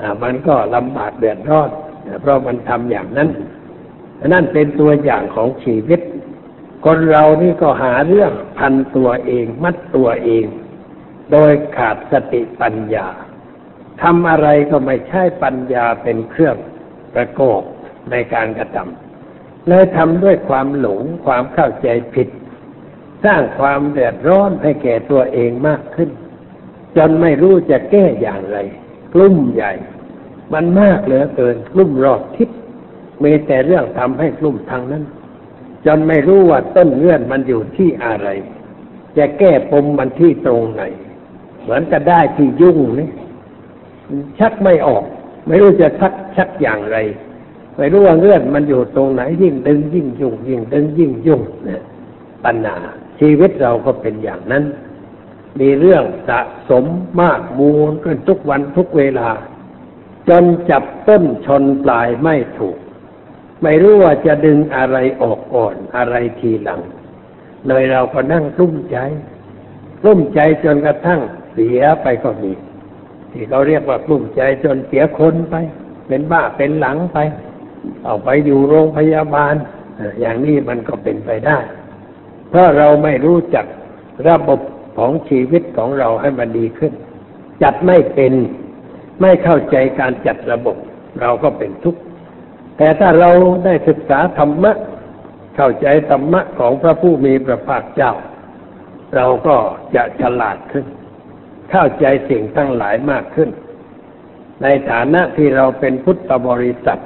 อ่ามันก็ลำบากเดือดร้อน เพราะมันทำอย่างนั้นนั่นเป็นตัวอย่างของชีวิต คนเรานี่ก็หาเรื่องพันตัวเองมัดตัวเอง โดยขาดสติปัญญาทำอะไรก็ไม่ใช่ปัญญาเป็นเครื่องประกอบในการกระทำเลยทำด้วยความหลงความเข้าใจผิด สร้างความเดือดร้อนให้แก่ตัวเองมากขึ้น จนไม่รู้จะแก้อย่างไร กลุ่มใหญ่ มันมากเหลือเกินกลุ่มรอบทิศมีแต่เรื่องทำให้กลุ่มทางนั้น จนไม่รู้ว่าต้นเงื่อนมันอยู่ที่อะไร จะแก้ปมมันที่ตรงไหน เหมือนจะได้ที่ยุ่งนี่ชักไม่ออก ไม่รู้จะชักชักอย่างไร ไม่รู้ว่าเงื่อนมันอยู่ตรงไหน ยิ่งดึงยิ่งยุ่งยิ่งดึงยิ่งยุ่งเนี่ยปัญหาชีวิตเราก็เป็นอย่างนั้น มีเรื่องสะสมมากมูลขึ้นทุกวันทุกเวลา จนจับต้นชนปลายไม่ถูก ไม่รู้ว่าจะดึงอะไรออกก่อนอะไรทีหลัง เลยเราก็นั่งรุ่มใจรุ่มใจจนกระทั่งเสียไปก็มีที่เขาเรียกว่ารุ่มใจจนเสียคนไป เป็นบ้าเป็นหลังไป เอาไปอยู่โรงพยาบาล อย่างนี้มันก็เป็นไปได้ เพราะเราไม่รู้จักระบบของชีวิตของเราให้มันดีขึ้น จัดไม่เป็น ไม่เข้าใจการจัดระบบ เราก็เป็นทุกข์ แต่ถ้าเราได้ศึกษาธรรมะ เข้าใจธรรมะของพระผู้มีพระภาคเจ้า เราก็จะฉลาดขึ้น เข้าใจสิ่งทั้งหลายมากขึ้น ในฐานะที่เราเป็นพุทธบริษัท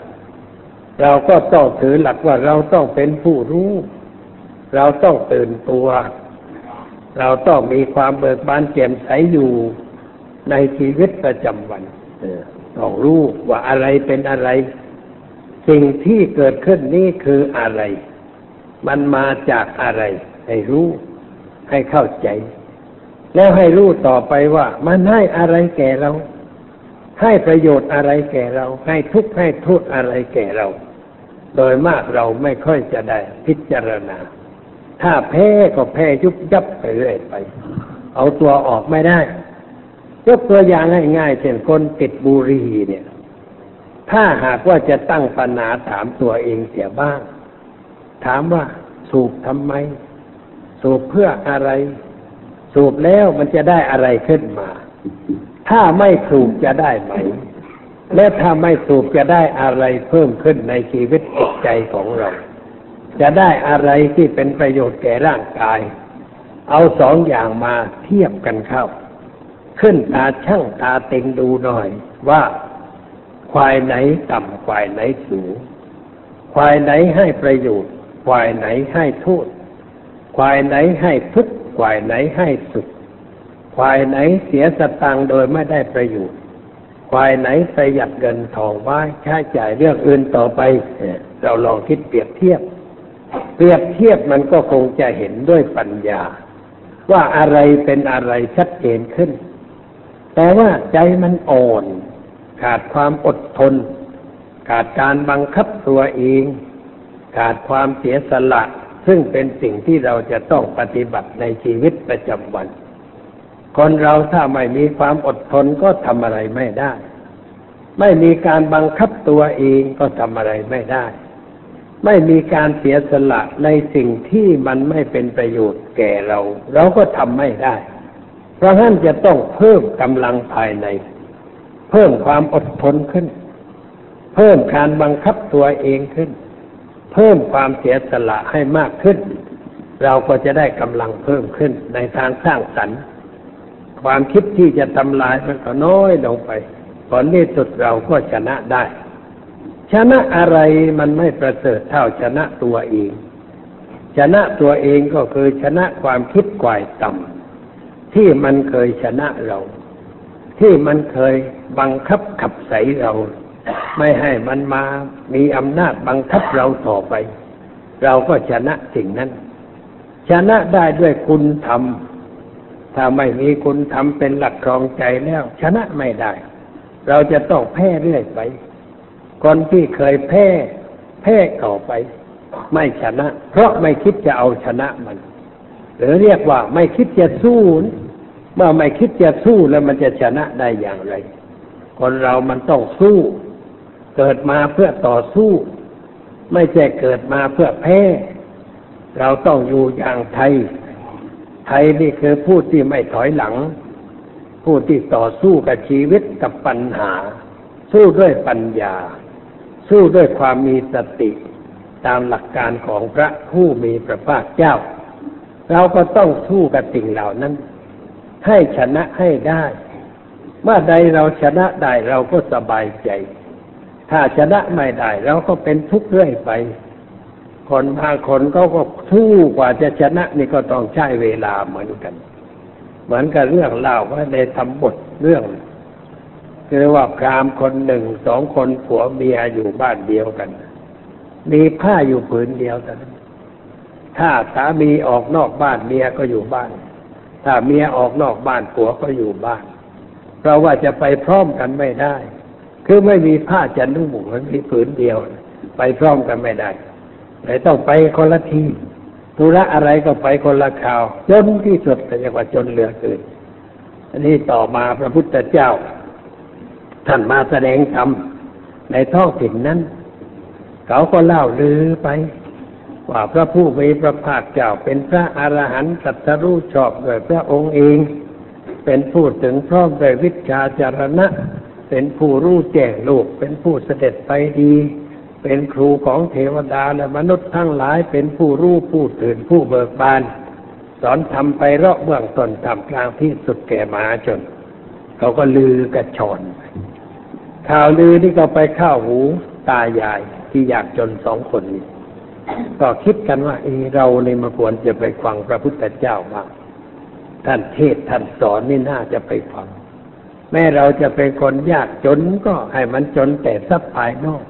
เราก็ต้องถือหลักว่าเราต้องเป็นผู้รู้ เราต้องตื่นตัว เราต้องมีความเบิกบานแจ่มใสอยู่ในชีวิตประจำวัน ต้องรู้ว่าอะไรเป็นอะไร สิ่งที่เกิดขึ้นนี้คืออะไร มันมาจากอะไร ให้รู้ ให้เข้าใจ แล้วให้รู้ต่อไปว่า มันให้อะไรแก่เรา ให้ประโยชน์อะไรแก่เรา ให้ทุกข์ให้โทษอะไรแก่เรา โดยมากเราไม่ค่อยจะได้พิจารณา ถ้าแพ้ก็แพ้ยุบยับไปเรื่อยไป เอาตัวออกไม่ได้ ยกตัวอย่างง่ายๆเช่นคนติดบุหรี่เนี่ย ถ้าหากว่าจะตั้งปัญหาถามตัวเองเสียบ้าง ถามว่าสูบทำไม สูบเพื่ออะไร สูบแล้วมันจะได้อะไรขึ้นมา ถ้าไม่สูบจะได้ไหม และถ้าไม่สูบจะได้อะไรเพิ่มขึ้นในชีวิตจิตใจของเรา จะได้อะไรที่เป็นประโยชน์แก่ร่างกาย เอาสองอย่างมาเทียบกันเข้า ขึ้นตาช่างตาเต็งดูหน่อยว่าควายไหนต่ำควายไหนสูง ควายไหนให้ประโยชน์ ควายไหนให้โทษ ควายไหนให้ทุกข์ควายไหนให้สุข ควายไหนเสียสตังโดยไม่ได้ประโยชน์ ควายไหนประหยัดเงินทองไว้ใช้จ่ายเรื่องอื่นต่อไป เราลองคิดเปรียบเทียบ เปรียบเทียบมันก็คงจะเห็นด้วยปัญญา ว่าอะไรเป็นอะไรชัดเจนขึ้น แต่ว่าใจมันอ่อน ขาดความอดทน ขาดการบังคับตัวเอง ขาดความเสียสละ ซึ่งเป็นสิ่งที่เราจะต้องปฏิบัติในชีวิตประจำวัน คนเราถ้าไม่มีความอดทนก็ทำอะไรไม่ได้ ไม่มีการบังคับตัวเองก็ทำอะไรไม่ได้ ไม่มีการเสียสละในสิ่งที่มันไม่เป็นประโยชน์แก่เรา เราก็ทำไม่ได้ เพราะฉะนั้นจะต้องเพิ่มกำลังภายใน เพิ่มความอดทนขึ้น เพิ่มการบังคับตัวเองขึ้น เพิ่มความเสียสละให้มากขึ้น เราก็จะได้กำลังเพิ่มขึ้นในทางสร้างสรรค์ ความคิดที่จะทำลายมันก็น้อยลงไปผลที่สุดเราก็ชนะได้ ชนะอะไรมันไม่ประเสริฐเท่าชนะตัวเอง ชนะตัวเองก็คือชนะความคิดกวายต่ำ ที่มันเคยชนะเรา ที่มันเคยบังคับขับใสเรา ไม่ให้มันมามีอำนาจบังคับเราต่อไป เราก็ชนะสิ่งนั้น ชนะได้ด้วยคุณธรรมถ้าไม่มีคุณธรรมเป็นหลักครองใจแล้ว ชนะไม่ได้ เราจะต้องแพ้เรื่อยไปคนที่เคยแพ้แพ้ต่อไป ไม่ชนะ เพราะไม่คิดจะเอาชนะมัน หรือเรียกว่าไม่คิดจะสู้เมื่อไม่คิดจะสู้แล้วมันจะชนะได้อย่างไร คนเรามันต้องสู้ เกิดมาเพื่อต่อสู้ ไม่ใช่เกิดมาเพื่อแพ้ เราต้องอยู่อย่างไทย ไทยนี่คือผู้ที่ไม่ถอยหลัง ผู้ที่ต่อสู้กับชีวิตกับปัญหา สู้ด้วยปัญญา สู้ด้วยความมีสติ ตามหลักการของพระผู้มีพระภาคเจ้า เราก็ต้องสู้กับสิ่งเหล่านั้น ให้ชนะให้ได้ เมื่อใดเราชนะได้เราก็สบายใจ ถ้าชนะไม่ได้เราก็เป็นทุกข์เรื่อยไป คนบางคนเขาก็สู้กว่าจะชนะนี่ก็ต้องใช้เวลาเหมือนกัน เหมือนกับเรื่องเล่าว่าได้ทำบทเรื่องคือว่าพรามคนหนึ่งสองคนผัวเมียอยู่บ้านเดียวกัน มีผ้าอยู่ผืนเดียวกัน ถ้าสามีออกนอกบ้านเมียก็อยู่บ้าน ถ้าเมียออกนอกบ้านผัวก็อยู่บ้านเพราะว่าจะไปพร้อมกันไม่ได้ คือไม่มีผ้าจะนุ่งมันมีผืนเดียว ไปพร้อมกันไม่ได้เลยต้องไปคนละทีธุระอะไรก็ไปคนละข่าวจนที่สุดแต่จะว่าจนเหลือเกินอันนี้ต่อมาพระพุทธเจ้า ท่านมาแสดงธรรมในท้องถิ่นนั้น เขาก็เล่าลือไป ว่าพระผู้มีพระภาคเจ้าเป็นพระอรหันต์สัตรู้ชอบโดยพระองค์เอง เป็นผู้ถึงพร้อมด้วยวิชาจารณะ เป็นผู้รู้แจ้งโลกเป็นผู้เสด็จไปดี เป็นครูของเทวดาและมนุษย์ทั้งหลายเป็นผู้รู้ผู้ตื่นผู้เบิกบาน สอนทำไปเลาะเบื้องต้นทำกลางที่สุดแก่มหาชนเขาก็ลือกระชอนข่าวลือที่ก็ไปเข้าหูตายายที่อยากจนสองคนนี้ ก็คิดกันว่าเอเราในมาควรจะไปฟังพระพุทธเจ้าบ้างท่านเทศท่านสอนนี่น่าจะไปฟัง แม้เราจะเป็นคนยากจนก็ให้มันจนแต่ทรัพย์ภายนอก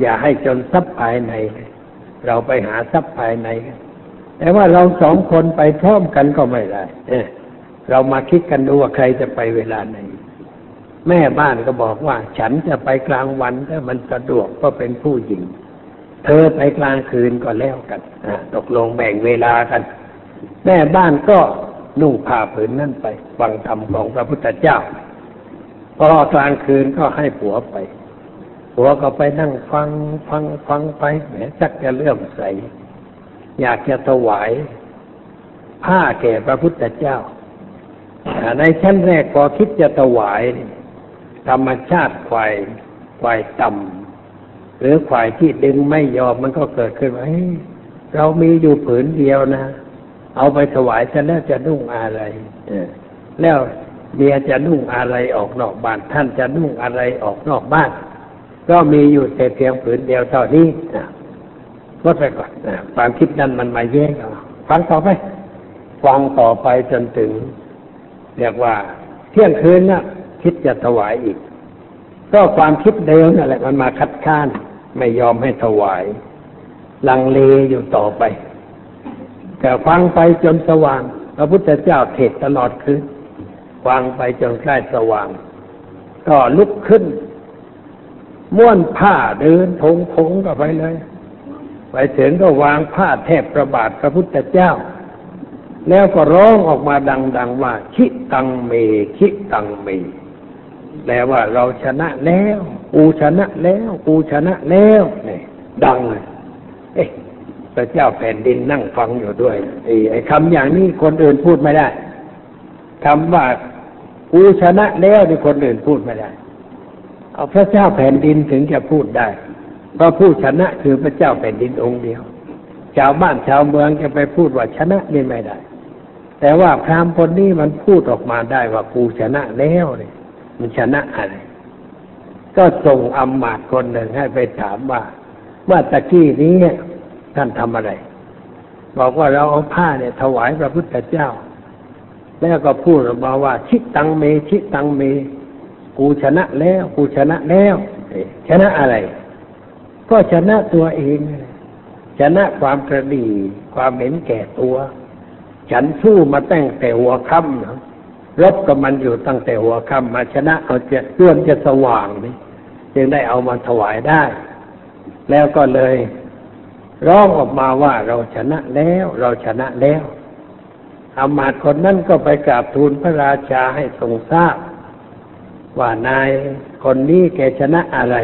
อย่าให้จนทรัพย์ภายใน เราไปหาทรัพย์ภายใน แต่ว่าเราสองคนไปพร้อมกันก็ไม่ได้เรามาคิดกันดูว่าใครจะไปเวลาไหนแม่บ้านก็บอกว่า ฉันจะไปกลางวันถ้ามันสะดวกก็เป็นผู้หญิง เธอไปกลางคืนก็แล้วกันตกลงแบ่งเวลากัน แม่บ้านก็นุ่งผ้าผืนนั่นไปฟังธรรมของพระพุทธเจ้า พอกลางคืนก็ให้ผัวไป ผัวก็ไปนั่งฟังฟังฟังไปแหมจักจะเลื่อมใส อยากจะถวายผ้าแก่พระพุทธเจ้า ในชั้นแรกพอคิดจะถวาย ธรรมชาติควายควายต่ำ หรือควายที่ดึงไม่ยอมมันก็เกิดขึ้นว่าเรามีอยู่ผืนเดียวนะ เอาไปถวายจะแล้วจะนุ่งอะไรแล้วเมียจะนุ่งอะไรออกนอกบ้าน ท่านจะนุ่งอะไรออกนอกบ้าน ก็มีอยู่แต่เพียงผืนเดียวเท่านี้ลดไปก่อนความคิดนั้นมันมาแย่งฟังต่อไป ฟังต่อไปจนถึง เรียกว่า เที่ยงคืนนะ่ะ คิดจะถวายอีก ก็ความคิดเดิมนั่นแหละมันมาคัดค้าน ไม่ยอมให้ถวาย ลังเลอยู่ต่อไป แต่ฟังไปจนสว่าง พระพุทธเจ้าเทศตลอดคืนฟังไปจนใกล้สว่าง ก็ลุกขึ้น ม้วนผ้าเดินทงทงก็ไปเลย ไปถึงก็วางผ้าแทบประบาทพระพุทธเจ้า แล้วก็ร้องออกมาดัง ๆ ว่าชิตังเมชิตังเม แปลว่าเราชนะแล้ว กูชนะแล้ว กูชนะแล้วนี่ดังเลยเอ๊ะพระเจ้าแผ่นดินนั่งฟังอยู่ด้วยไอ้คำอย่างนี้คนอื่นพูดไม่ได้คำว่ากูชนะแล้วนี่คนอื่นพูดไม่ได้ เอาพระเจ้าแผ่นดินถึงจะพูดได้ เพราะผู้ชนะคือพระเจ้าแผ่นดินองค์เดียวชาวบ้านชาวเมืองจะไปพูดว่าชนะนี่ไม่ได้ แต่ว่าพราหมณ์คนนี้มันพูดออกมาได้ว่ากูชนะแล้วเนี่ย มันชนะอะไร ก็ส่งอำมาตย์คนหนึ่งให้ไปถามว่าเมื่อตะกี้นี้ท่านทำอะไร บอกว่าเราเอาผ้าเนี่ย ถวายพระพุทธเจ้า แล้วก็พูดออกมาว่า ชิตังเม ชิตังเม กูชนะแล้ว กูชนะแล้วชนะอะไร ก็ชนะตัวเองชนะความกระดี ความเห็นแก่ตัว ฉันสู้มาตั้งแต่หัวค่ำนะ รบกับมันอยู่ตั้งแต่หัวค่ำมาชนะเอาจะเพื่อนจะสว่างนี่จึงได้เอามาถวายได้ แล้วก็เลยร้องออกมาว่าเราชนะแล้ว เราชนะแล้วอามาตย์คนนั้นก็ไปกราบทูลพระราชาให้ทรงทราบ ว่านายคนนี้แกชนะอะไร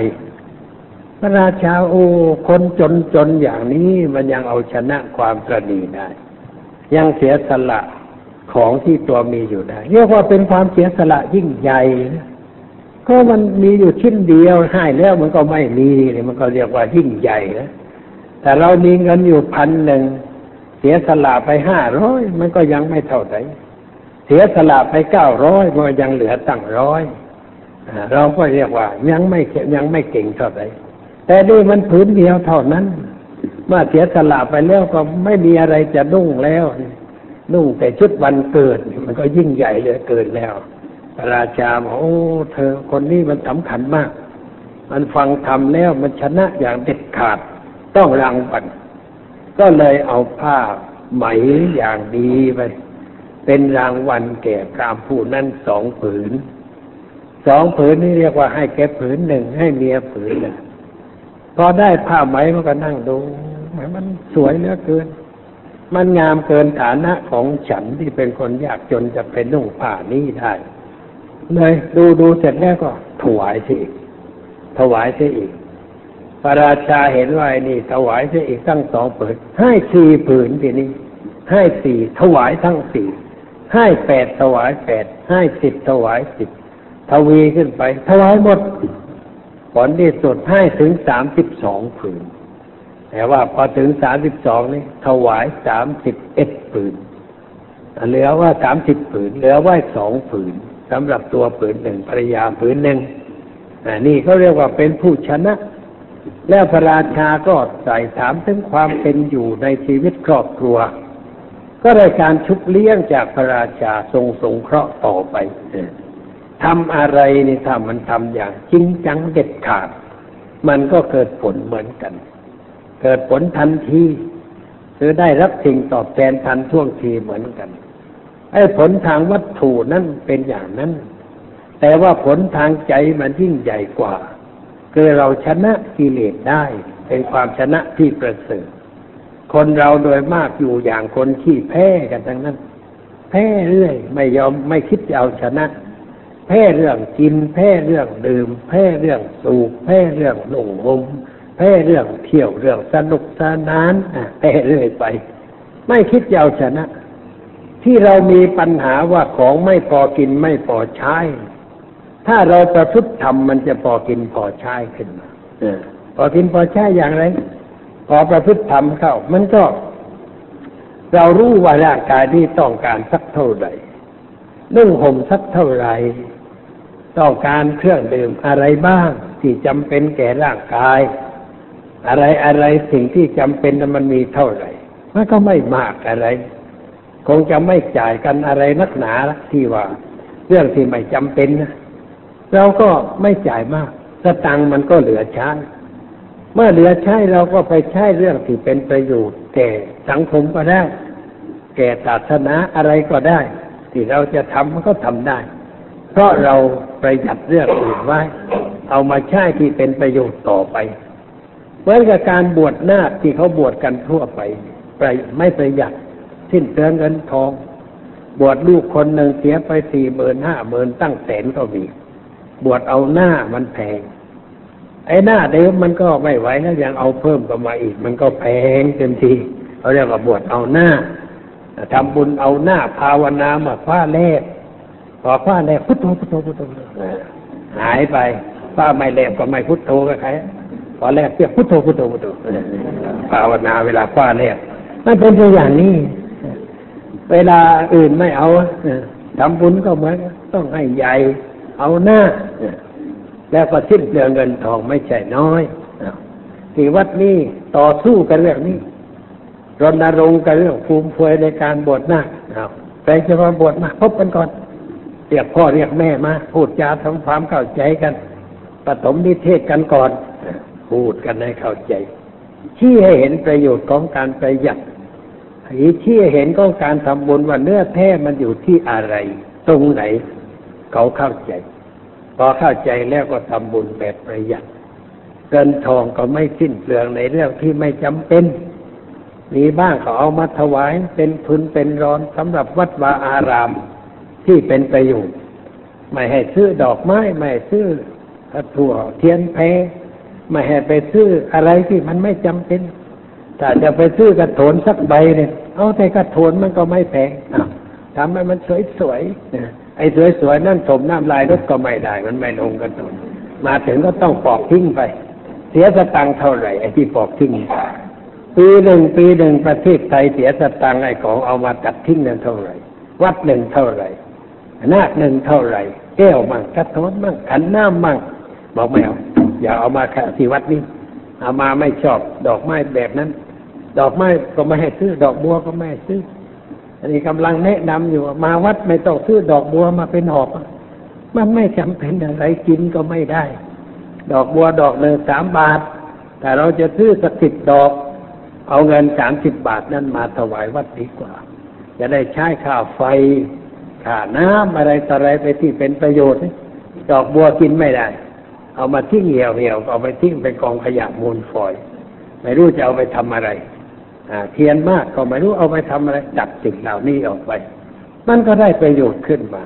พระราชาโอ้คนจนจนอย่างนี้มันยังเอาชนะความกระดีได้ ยังเสียสละ ของที่ตัวมีอยู่ได้ เรียกว่าเป็นความเสียสละยิ่งใหญ่ก็มันมีอยู่ชิ้นเดียวให้แล้วมันก็ไม่มีมันก็เรียกว่ายิ่งใหญ่นะแต่เรามีเงินอยู่พันหนึ่งเสียสละไปห้าร้อยมันก็ยังไม่เท่าไหร่เสียสละไปเก้าร้อยมันยังเหลือตั้งร้อยเราก็เรียกว่ายังไม่ยังไม่เก่งเท่าไหร่แต่นี่มันผืนเดียวเท่านั้นเมื่อเสียสละไปแล้วก็ไม่มีอะไรจะนุ่งแล้วนุ่ นุ่งแต่ชุดวันเกิด มันก็ยิ่งใหญ่เลยเกินแล้วพระราชาบอกโอ้เธอคนนี้มันสำคัญมาก มันฟังธรรมแล้วมันชนะอย่างเด็ดขาดต้องรางวัลก็เลยเอาผ้าไหมอย่างดีไปเป็นรางวัลแก่พรามผู้นั้นสองผืนสองผืนนี่เรียกว่าให้แกผืนหนึ่งให้เมียผืนหนึ่งพอได้ผ้าไหมมันก็นั่งดูมันสวยเหลือเกิน มันงามเกินฐานะของฉันที่เป็นคนยากจนจะเป็นนุ่งผ้านี้ได้ เลยดูดูเสร็จแล้วก็ถวายสิอีก ถวายสิอีก พระราชาเห็นว่าไอ้นี่ ถวายสิอีกตั้งสองผืนให้สี่ผืนทีนี้ ให้สี่ถวายทั้งสี่ให้แปดถวายแปดให้สิบถวายสิบทวีขึ้นไป ถวายหมดผลที่สุดให้ถึงสามสิบสองผืน แต่ว่าพอถึงสามสิบสองนี่ถวายสามสิบเอ็ดผืนเหลือว่าสามสิบผืน เหลือไว้สองผืนสำหรับตัวผืนหนึ่งภรรยาผืนหนึ่งนี่เขาเรียกว่าเป็นผู้ชนะ แล้วพระราชาก็ใส่ถามถึงความเป็นอยู่ในชีวิตครอบครัว ก็ได้การชุบเลี้ยงจากพระราชาทรงสงเคราะห์ต่อไปทำอะไรนี่ถ้ามันทำอย่างจริงจังเด็ดขาด มันก็เกิดผลเหมือนกัน เกิดผลทันทีหรือได้รับสิ่งตอบแทนทันท่วงทีเหมือนกัน ไอ้ผลทางวัตถุนั่นเป็นอย่างนั้น แต่ว่าผลทางใจมันยิ่งใหญ่กว่า คือเราชนะกิเลสได้ เป็นความชนะที่ประเสริฐคนเราโดยมากอยู่อย่างคนขี้แพ้กันทั้งนั้น แพ้เรื่อย ไม่ยอมไม่คิดจะเอาชนะ แพ้เรื่องกิน แพ้เรื่องดื่ม แพ้เรื่องสูบ แพ้เรื่องหนุ่งห่ม แพ้เรื่องเที่ยวเรื่องสนุกสนานแพ้เรื่อยไป ไม่คิดจะเอาชนะ ที่เรามีปัญหาว่าของไม่พอกินไม่พอใช้ ถ้าเราประพฤติทำมันจะพอกินพอใช้ขึ้นมาพอกินพอใช้อย่างไร พอประพฤติทำเข้า มันก็ เรารู้ว่าร่างกายนี้ต้องการสักเท่าไหร่นุ่งห่มสักเท่าไหร่ต้องการเครื่องดื่มอะไรบ้าง ที่จำเป็นแก่ร่างกาย อะไรอะไรสิ่งที่จำเป็นมันมีเท่าไหร่มันก็ไม่มากอะไร คงจะไม่จ่ายกันอะไรนักหนาที่ว่า เรื่องที่ไม่จำเป็นนะเราก็ไม่จ่ายมากสตังมันก็เหลือใช้เมื่อเหลือใช้เราก็ไปใช้เรื่องที่เป็นประโยชน์แก่สังคมก็ได้ แก่ศาสนาอะไรก็ได้ ที่เราจะทำมันก็ทำได้ เพราะเราประหยัดเรื่องอื่นไว้ เอามาใช้ที่เป็นประโยชน์ต่อไป เหมือนกับการบวชหน้าที่เขาบวชกันทั่วไปไปไม่ประหยัดสิ้นเปลืองเงินทอง บวชลูกคนหนึ่งเสียไปสี่หมื่นห้าหมื่นตั้งแสนก็มี บวชเอาหน้ามันแพง ไอ้หน้าเดิมมันก็ไม่ไหวแล้วยังเอาเพิ่มก็มาอีก มันก็แพงเต็มทีเขาเรียกว่าบวชเอาหน้าทำบุญเอาหน้าภาวนามาคว้าแลกพอคว้าแลกพุทโธพุทโธพุทโธหายไปคว้าไม่แลกก็ไม่พุทโธก็ใคร พอแลกเสียพุทโธพุทโธพุทโธภาวนาเวลาคว้าแลกมันเป็นตัวอย่างนี้ เวลาอื่นไม่เอาทำบุญก็เหมือนต้องให้ใหญ่เอาหน้า แล้วก็สิ้นเปลืองเงินทองไม่ใช่น้อยที่วัดนี้ต่อสู้กันเรื่องนี้รณรงค์กันเรื่องภูมิเฟยในการบวชหน้าใครจะมาบวชมาพบกันก่อนเรียกพ่อเรียกแม่มา พูดจาทำความเข้าใจกันปฐมนิเทศกันก่อน พูดกันให้เข้าใจ ชี้ให้เห็นประโยชน์ของการประหยัดชี้ให้เห็นของการทำบุญว่าเนื้อแท้มันอยู่ที่อะไร ตรงไหน เขาเข้าใจ พอเข้าใจแล้วก็ทำบุญแบบประหยัดเงินทองก็ไม่สิ้นเปลืองในเรื่องที่ไม่จำเป็น มีบ้างเขาเอามาถวายเป็นทุนเป็นร้อนสำหรับวัดวาอารามที่เป็นประโยชน์ ไม่ให้ซื้อดอกไม้ ไม่ให้ซื้อถั่วเทียนแพ ไม่ให้ไปซื้ออะไรที่มันไม่จำเป็นถ้าจะไปซื้อกระโถนสักใบเนี่ยเอาแต่กระโถนมันก็ไม่แพงทำให้มันสวยๆไอ้สวยๆนั่นถมน้ำลายรถก็ไม่ได้ มันไม่ลงกระโถนมาถึงก็ต้องปอกทิ้งไป เสียสตังค์เท่าไหร่ไอ้ที่ปอกทิ้งปีหนึ่งปีหนึ่งประเทศไทยเสียสตังค์ไอ้ของเอามาตัดทิ้งนั้นเท่าไหร่ วัดหนึ่งเท่าไหร่นาคหนึ่งเท่าไหร่ แก้วมั่งกระโถนมั่งขันน้ำมั่งบอกไม่เอา อย่าเอามาค่ที่วัดนี้เอามาไม่ชอบดอกไม้แบบนั้น ดอกไม้ก็ไม่ให้ซื้อ ดอกบัวก็ไม่ให้ซื้อ อันนี้กำลังแนะนำอยู่มาวัดไม่ต้องซื้อดอกบัวมาเป็นหอบมันไม่จำเป็นอะไรกินก็ไม่ได้ ดอกบัวดอกหนึ่งสามบาท แต่เราจะซื้อสักสิบดอก เอาเงินสามสิบบาทนั้นมาถวายวัดดีกว่า จะได้ใช้ค่าไฟค่าน้ำอะไรต่ออะไรไปที่เป็นประโยชน์ ดอกบัวกินไม่ได้ เอามาทิ้งเหี่ยวเหี่ยวเอาไปทิ้งเป็นกองขยะมูลฝอย ไม่รู้จะเอาไปทำอะไรเทียนมากก็ไม่รู้เอาไปทำอะไรจับสิ่งเหล่านี้ออกไป มันก็ได้ประโยชน์ขึ้นมา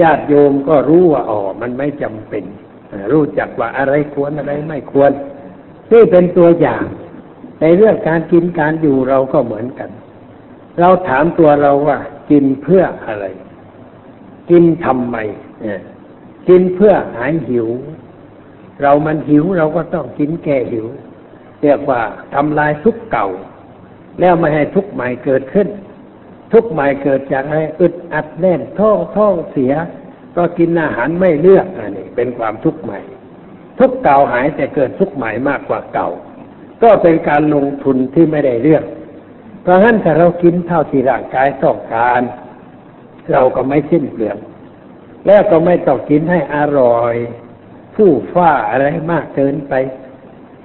ญาติโยมก็รู้ว่าอ๋อมันไม่จำเป็น รู้จักว่าอะไรควรอะไรไม่ควรนี่เป็นตัวอย่าง ในเรื่องการกินการอยู่เราก็เหมือนกัน เราถามตัวเราว่า กินเพื่ออะไร กินทำไมกินเพื่อหายหิว เรามันหิวเราก็ต้องกินแก้หิว เรียกว่าทำลายทุกเก่า แล้วไม่ให้ทุกใหม่เกิดขึ้น ทุกใหม่เกิดจากอะไรอึดอัดแน่นท้องท้องเสีย ก็กินอาหารไม่เลือกอันนี้เป็นความทุกข์ใหม่ ทุกเก่าหายแต่เกิดทุกใหม่มากกว่าเก่า ก็เป็นการลงทุนที่ไม่ได้เลือกเพราะงั้นถ้าเรากินเท่าที่ร่างกายต้องการ เราก็ไม่สิ้นเปลืองแล้วก็ไม่ต้องกินให้อร่อย ผู้ฟ้าอะไรมากเกินไป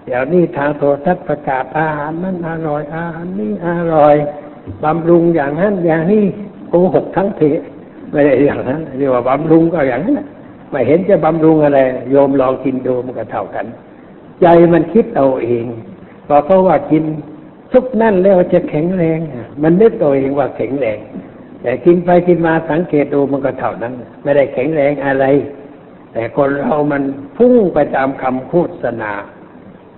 เดี๋ยวนี้ทางโทรทัศน์ประกาศอาหารนั้นอร่อยอาหารนี้อร่อยบำรุงอย่างนั้นอย่างนี้โกหกทั้งเพไม่ได้อย่างนั้นเรียกว่าบำรุงก็อย่างนั้นไม่เห็นจะบำรุงอะไร โยมลองกินดูมันก็เท่ากัน ใจมันคิดเอาเองพอเขาว่ากินทุกนั่นแล้วจะแข็งแรง มันนึกตัวเองว่าแข็งแรง แต่กินไปกินมาสังเกตดูมันก็เท่านั้น ไม่ได้แข็งแรงอะไร แต่คนเรามันพุ่งไปตามคำโฆษณา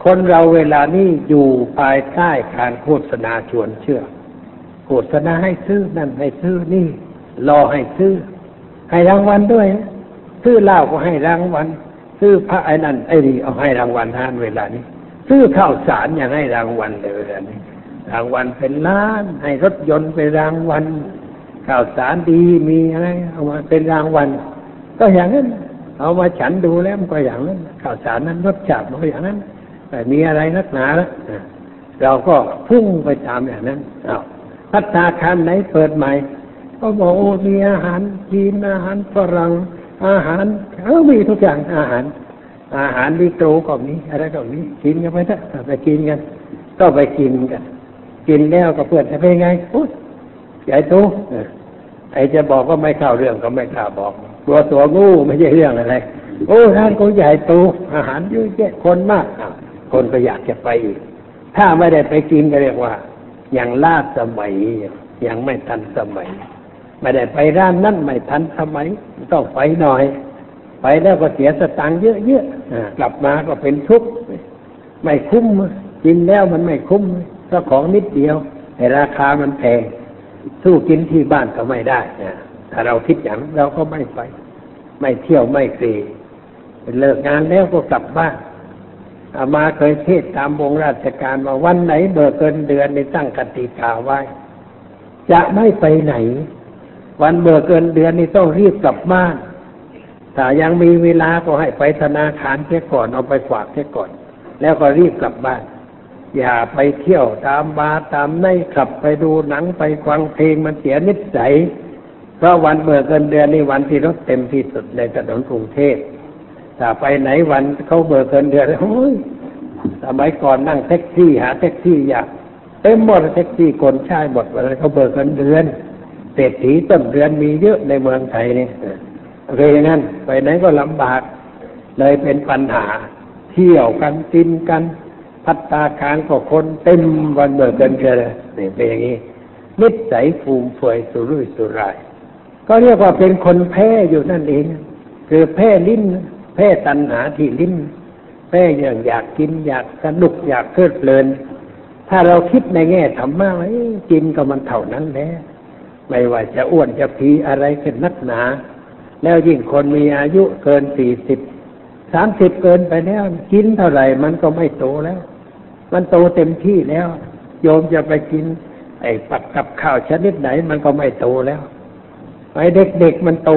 คนเราเวลานี้อยู่ภายใต้การโฆษณาชวนเชื่อ โฆษณาให้ซื้อนั่นให้ซื้อนี่รอให้ซื้อ ให้รางวัลด้วย ซื้อเหล้าก็ให้รางวัล ซื้อพระไอ้นั่นไอ้นี่เอาให้รางวัลทานเวลานี้ ซื้อข้าวสารอย่างให้รางวัลเลยเวลานี้รางวัลเป็นล้าน ให้รถยนต์เป็นรางวัลข้าวสารดีมีอะไรเอามาเป็นรางวัล ก็อย่างนั้น เอามาฉันดูแล้วมันก็อย่างนั้นข้าวสารนั้นรสจัดมันก็อย่างนั้นแต่มีอะไรนักหนาแล้วเราก็พุ่งไปตามอย่างนั้นเอาพัฒนาคารไหนเปิดใหม่ ก็บอกโอ้มีอาหารจีนอาหารฝรั่งอาหารเออมีทุกอย่างอาหาร อาหารดีโตก็มีอะไรก็มีกินกันไปเถอะไปกินกัน ก็ไปกินกัน กินแล้วก็เพื่อนจะเป็นไงโอ้ยใหญ่โตไอจะบอกว่าไม่ข้าวเรื่องก็ไม่กล้าบอก ตัวตัวงูไม่ใช่เรื่องอะไร โอ้ท่านก็ใหญ่โตอาหารเยอะแยะคนมากคนก็อยากจะไปอีกถ้าไม่ได้ไปกินก็เรียกว่ายังล่าสมัยยังไม่ทันสมัย ไม่ได้ไปร้านนั่นไม่ทันสมัยต้องไปหน่อย ไปแล้วก็เสียสตังค์เยอะๆกลับมาก็เป็นทุกข์ไม่คุ้มกินแล้วมันไม่คุ้มเพราะของนิดเดียวแต่ราคามันแพงสู้กินที่บ้านก็ไม่ได้ ถ้าเราคิดอย่างเราก็ไม่ไป ไม่เที่ยวไม่กรเป็นเลิกงานแล้วก็กลับบ้านอามาเคยเทศตามวงราชการว่าวันไหนเบิกเกินเดือนในตั้งกติกาไว้ จะไม่ไปไหน วันเบิกเกินเดือนนี่ต้องรีบกลับบ้านถ้ายังมีเวลาก็ให้ไปธนาคารเสียก่อนเอาไปฝากเสียก่อน แล้วก็รีบกลับบ้าน อย่าไปเที่ยวตามบาร์ตามในขับไปดูหนังไปฟังเพลงมันเสียนิสัย เพราะวันเบิกเงินเดือนนี่วันที่รถเต็มที่สุดในถนนกรุงเทพถ้าไปไหนวันเขาเบิกเงินเดือนโอ้ยสมัยก่อนนั่งแท็กซี่หาแท็กซี่ยากเต็มหมดแท็กซี่คนใช้หมดวันเขาเบิกเงินเดือนเศรษฐีต้นเดือนมีเยอะในเมืองไทยนี่เลยงั้นไปไหนก็ลำบากเลยเป็นปัญหา เที่ยวกันกินกัน พัตตาคารก็คนเต็มวันเบิกเงินเดือนนี่เป็นอย่างนี้นิสัยฟูมเฟือยสุรุ่ยสุร่าย ก็เรียกว่าเป็นคนแพ้อยู่นั่นเอง คือแพ้ลิ้น แพ้ตัณหาที่ลิ้น แพ้อย่างอยากกิน อยากสนุกอยากเพลิดเพลิน ถ้าเราคิดในแง่ธรรมะว่ากินก็มันเท่านั้นแหละไม่ว่าจะอ้วนจะพีอะไรเป็นนักหนา แล้วยิ่งคนมีอายุเกินสี่สิบสามสิบเกินไปแล้ว กินเท่าไหร่มันก็ไม่โตแล้ว มันโตเต็มที่แล้ว โยมจะไปกิน ไอ้ปักกับข้าวชนิดไหนมันก็ไม่โตแล้ว ไอ้เด็กๆมันโต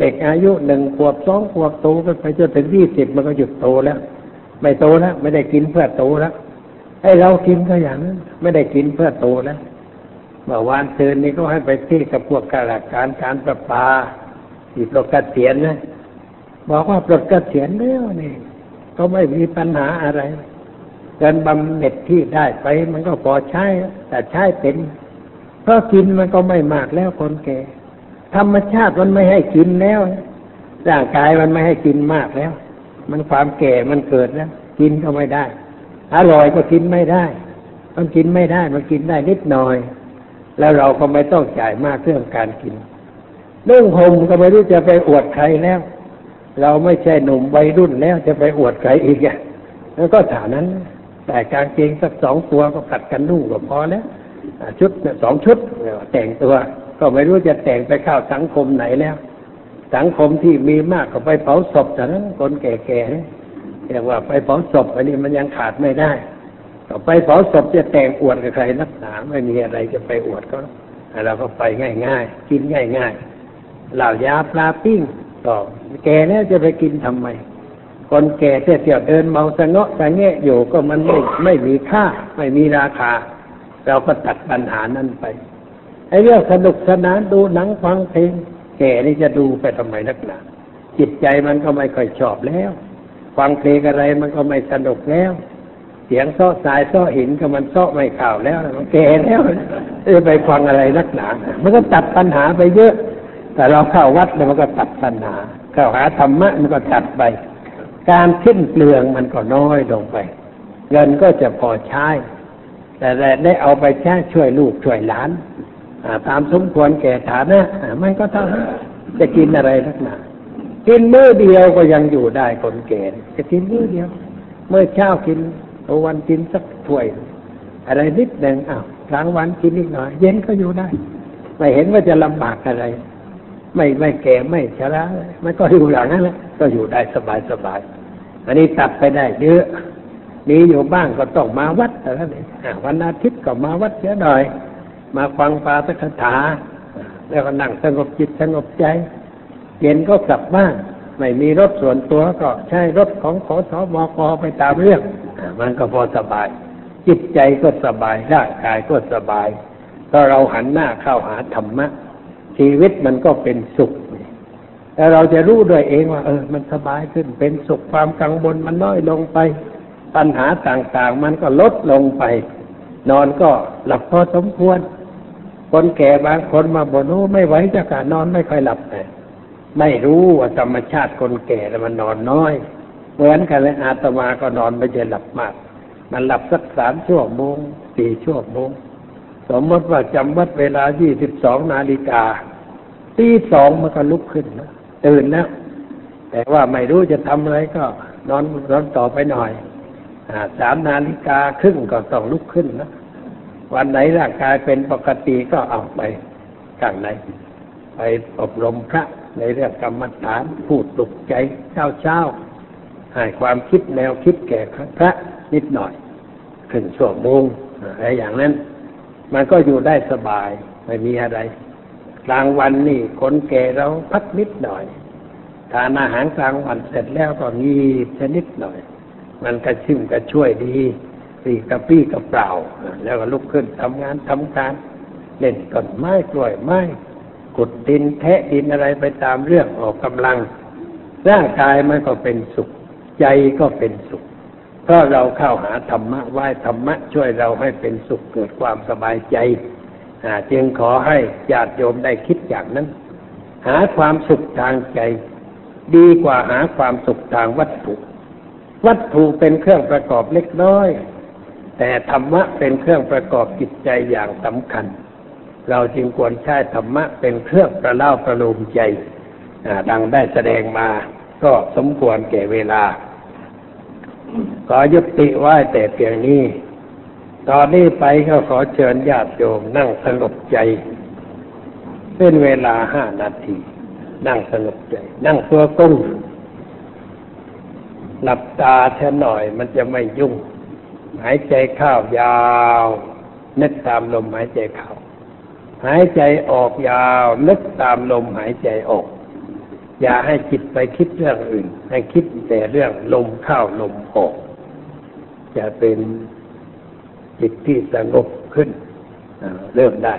เด็กอายุหนึ่งขวบสองขวบโตไปจนถึงยี่สิบมันก็หยุดโตแล้ว ไม่โตแล้วไม่ได้กินเพื่อโตแล้วไอ้เรากินก็อย่างนั้นไม่ได้กินเพื่อโตแล้วเมื่อวานเชิญนี่ก็ให้ไปที่กับพวกข้าราการการประปาที่ปลดเกษียณนะบอกว่าปลดเกษียณแล้วนี่ก็ไม่มีปัญหาอะไรเงินบำเหน็จที่ได้ไป มันก็พอใช้แต่ใช้เป็นเพราะกินมันก็ไม่มากแล้วคนแก่ ธรรมชาติมันไม่ให้กินแล้วร่างกายมันไม่ให้กินมากแล้ว มันความแก่มันเกิดแล้ว กินก็ไม่ได้ อร่อยก็กินไม่ได้ มันกินไม่ได้ มันกินได้นิดหน่อย แล้วเราก็ไม่ต้องจ่ายมากเรื่องการกินเรื่องห่มก็ไม่รู้จะไปอวดใครแล้ว เราไม่ใช่หนุ่มวัยรุ่นแล้วจะไปอวดใครอีกอะแล้วก็ฐานนั้นแต่กางเกงสักสองตัวก็ผัดกันนุ่งก็พอแล้วชุดสองชุดแต่งตัว ก็ไม่รู้จะแต่งไปเข้าสังคมไหนแล้ว สังคมที่มีมากก็ไปเผาศพแต่นั้นคนแก่ๆเนี่ยเรียกว่าไปเผาศพอันนี้มันยังขาดไม่ได้ก็ไปเผาศพจะแต่งอวดกับใครนักหนาไม่มีอะไรจะไปอวดก็เราก็ไปง่ายๆกินง่ายๆเหล่ายาปลาปิ้งก็แก่แล้วจะไปกินทำไมคนแก่เที่ยวเดินเมาสะเงาะสะแงะอยู่ก็มันไม่ไม่มีค่า ไม่มีราคา เราก็ตัดปัญหานั้นไป ไอ้เรื่องสนุกสนานดูหนังฟังเพลงแก่นี่จะดูไปทำไมนักหนาจิตใจมันก็ไม่ค่อยชอบแล้ว ฟังเพลงอะไรมันก็ไม่สนุกแล้ว เสียงซ้อสายซ้อหินก็มันซ้อไม่ข่าวแล้วมันแก่แล้วจะไปฟังอะไรนักหนา มันก็ตัดปัญหาไปเยอะ แต่เราเข้าวัดเนี่ยมันก็ตัดปัญหา เข้าหาธรรมะมันก็ตัดไป การขึ้นเปลืองมันก็น้อยลงไป เงินก็จะพอใช้แต่ได้เอาไปใช้ช่วยลูกช่วยหลาน ตามสมควรแก่ฐานะมันก็เท่านั้นจะกินอะไรนักหนากินมื้อเดียวก็ยังอยู่ได้คนแก่จะกินมื้อเดียว เมื่อเช้ากินวันกินสักถ้วย อะไรนิดหนึ่งอ้าวกลางวันกินนิดหน่อย เย็นก็อยู่ได้ ไม่เห็นว่าจะลำบากอะไร ไม่ไม่แก่ไม่ชรามันก็อยู่อย่างนั้นแหละก็อยู่ได้สบายสบายอันนี้ตัดไปได้เยอะมีอยู่บ้างก็ต้องมาวัดแต่ละนี่วันอาทิตย์ก็มาวัดเยอะหน่อย มาฟังปาตคถา แล้วก็นั่งสงบจิตสงบใจ เย็นก็กลับบ้านไม่มีรถส่วนตัวก็ใช้รถของขอสมกไปตามเรื่อง มันก็พอสบาย จิตใจก็สบายร่างกายก็สบายก็เราหันหน้าเข้าหาธรรมะ ชีวิตมันก็เป็นสุขแต่เราจะรู้ด้วยเองว่า เออ มันสบายขึ้นเป็นสุขความกังวลมันน้อยลงไป ปัญหาต่างๆ มันก็ลดลงไป นอนก็หลับพอสมควร คนแก่บางคนมาบ่นโอ้ไม่ไหวจะการนอนไม่ค่อยหลับแต่ไม่รู้ว่าธรรมชาติคนแก่แล้วมันนอนน้อย เหมือนกันเลยอาตมาก็นอนไม่ใช่หลับมาก มันหลับสักสามชั่วโมงสี่ชั่วโมงสมมติว่าจำวัดเวลา22นาฬิกาตีสองมันก็ลุกขึ้นนะตื่นแล้วแต่ว่าไม่รู้จะทำอะไรก็นอนนอนต่อไปหน่อยสามนาฬิกาครึ่งก็ต้องลุกขึ้นนะ วันไหนร่างกายเป็นปกติก็เอาไปข้างในไปอบรมพระในเรื่องกรรมฐานพูดปลุกใจเช้าเช้าให้ความคิดแนวคิดแก่พระนิดหน่อยขึ้นชั่วโมงอะไรอย่างนั้น มันก็อยู่ได้สบายไม่มีอะไรกลางวันนี่คนแก่เราพักนิดหน่อยทานอาหารกลางวันเสร็จแล้วก็งีบชนิดหน่อย มันกระชิมกระช่วยดี ปีกระปี้กระเปล่า แล้วก็ลุกขึ้นทำงานทำการเล่นต้นไม้กล้วยไม้ขุดดินแทะดินอะไรไปตามเรื่องออกกำลัง ร่างกายมันก็เป็นสุข ใจก็เป็นสุข เพราะเราเข้าหาธรรมะไหว้ธรรมะ ช่วยเราให้เป็นสุขเกิดความสบายใจจึงขอให้ญาติโยมได้คิดอย่างนั้น หาความสุขทางใจ ดีกว่าหาความสุขทางวัตถุ วัตถุเป็นเครื่องประกอบเล็กน้อย แต่ธรรมะเป็นเครื่องประกอบจิตใจอย่างสำคัญ เราจึงควรใช้ธรรมะเป็นเครื่องประเล่าประโลมใจดังได้แสดงมาก็สมควรแก่เวลา ขอยุติไว้แต่เพียงนี้ ตอนนี้ไปก็ขอเชิญญาติโยมนั่งสงบใจ เป็นเวลาห้านาที นั่งสงบใจ นั่งตัวกุ้งหลับตาเท่หน่อยมันจะไม่ยุ่ง หายใจเข้ายาวนึกตามลมหายใจเข้าหายใจออกยาวนึกตามลมหายใจออก อย่าให้จิตไปคิดเรื่องอื่น ให้คิดแต่เรื่องลมเข้าลมออกจะเป็นจิตที่สงบขึ้นเริ่มได้